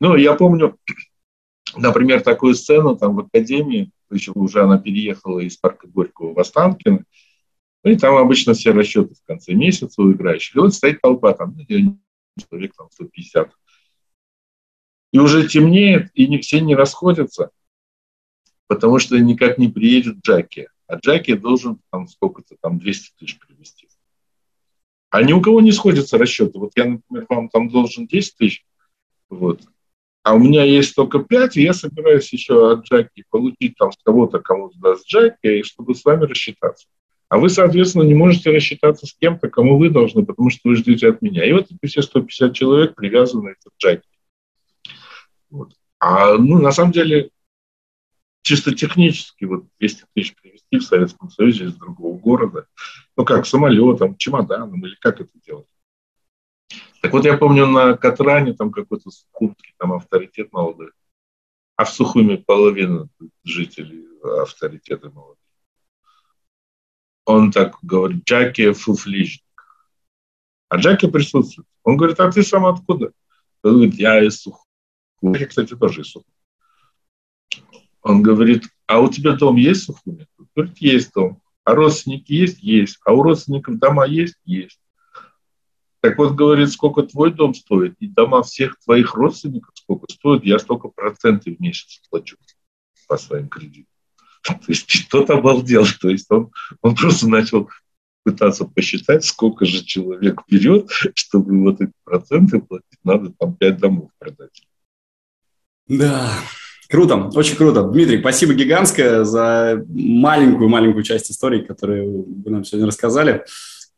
Ну, я помню, например, такую сцену там в Академии, еще уже она переехала из парка Горького в Останкино, ну, и там обычно все расчеты в конце месяца у играющих. И вот стоит толпа, там, ну, человек там 150. И уже темнеет, и не, все не расходятся, потому что никак не приедет Джаки. А Джаки должен там сколько-то, там 200 тысяч привезти. А ни у кого не сходятся расчеты. Вот я, например, вам там должен 10 тысяч, вот, а у меня есть только 5, и я собираюсь еще от Джаки получить там с кого-то, кому даст Джаки, и чтобы с вами рассчитаться. А вы, соответственно, не можете рассчитаться с кем-то, кому вы должны, потому что вы ждете от меня. И вот эти все 150 человек привязаны к Джаки. Вот. А ну, на самом деле, чисто технически, вот 200 тысяч привезти в Советском Союзе из другого города, ну как, самолетом, чемоданом, или как это делать? Так вот, я помню, на Катране там какой-то Сухумский там авторитет молодой, а в Сухуме половина жителей авторитеты молодые. Он так говорит, Джаки фуфлижник. А Джаки присутствует. Он говорит, а ты сам откуда? Он говорит, я из Сухуми. Я, кстати, тоже из Сухуми. Он говорит, а у тебя дом есть в Сухуме? Говорит, есть дом. А родственники есть? Есть. А у родственников дома есть? Есть. Так вот, говорит, сколько твой дом стоит, и дома всех твоих родственников сколько стоит, я столько процентов в месяц плачу по своим кредитам. То есть кто-то обалдел. То есть он, он просто начал пытаться посчитать, сколько же человек берет, чтобы вот эти проценты платить, надо там пять домов продать. Да, Круто, очень круто. Дмитрий, спасибо гигантское за маленькую-маленькую часть истории, которую вы нам сегодня рассказали.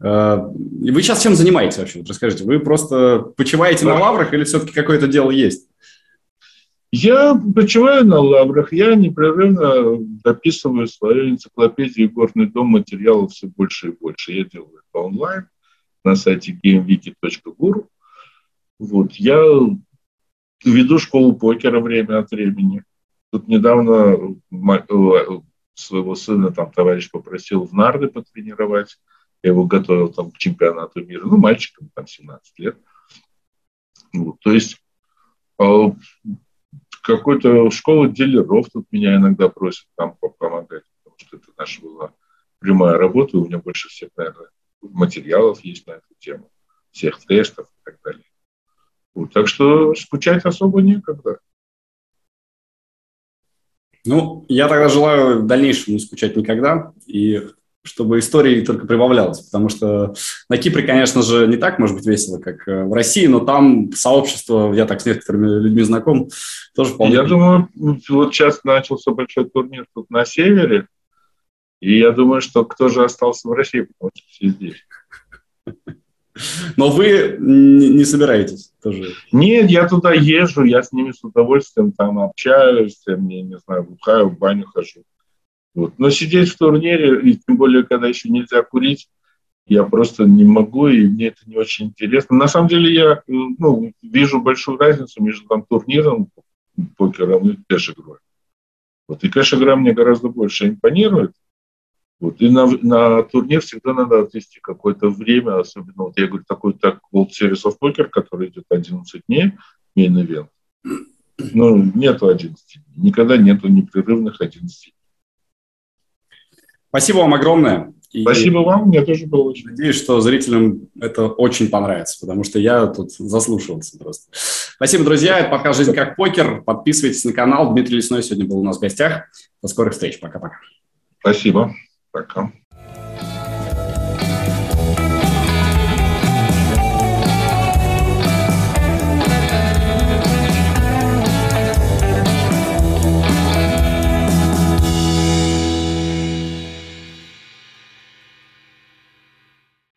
Э, вы сейчас чем занимаетесь вообще? Вот расскажите, вы просто почиваете на лаврах или все-таки какое-то дело есть? Я почиваю на лаврах, я непрерывно дописываю свою энциклопедию «Горный дом» материалов все больше и больше. Я делаю это онлайн на сайте gamewiki.guru. Вот, я веду школу покера время от времени. Тут недавно э, своего сына там товарищ попросил в нарды потренировать. Я его готовил там к чемпионату мира. Ну, мальчикам там 17 лет. Вот, то есть э, какой-то школа дилеров тут меня иногда просят там помогать, потому что это наша была прямая работа, у меня больше всех, наверное, материалов есть на эту тему, всех тестов и так далее. Вот, так что скучать особо некогда. Ну, я тогда желаю в дальнейшем не скучать никогда. И чтобы истории только прибавлялось, потому что на Кипре, конечно же, не так может быть весело, как э, в России, но там сообщество, я так с некоторыми людьми знаком, тоже вполне... Я думаю, вот сейчас начался большой турнир тут на севере, и я думаю, что кто же остался в России, потому что все здесь. Но вы не собираетесь тоже? Нет, я туда езжу, я с ними с удовольствием там общаюсь, я, не знаю, бухаю, в баню хожу. Вот. Но сидеть в турнире, и тем более, когда еще нельзя курить, я просто не могу, и мне это не очень интересно. На самом деле я ну, вижу большую разницу между там, турниром, покером и кэш-игрой. Вот. И кэш-игра мне гораздо больше импонирует. Вот. И на, на турнир всегда надо отвести какое-то время, особенно, вот я говорю, такой так World Series of Poker, который идет 11 дней, event. Ну, нету 11 дней. Никогда нету непрерывных 11 дней. Спасибо вам огромное. И Спасибо вам, мне тоже было очень. Надеюсь, что зрителям это очень понравится, потому что я тут заслушивался просто. Спасибо, друзья. Это пока «Жизнь как покер». Подписывайтесь на канал. Дмитрий Лесной сегодня был у нас в гостях. До скорых встреч. Пока-пока. Спасибо. Пока.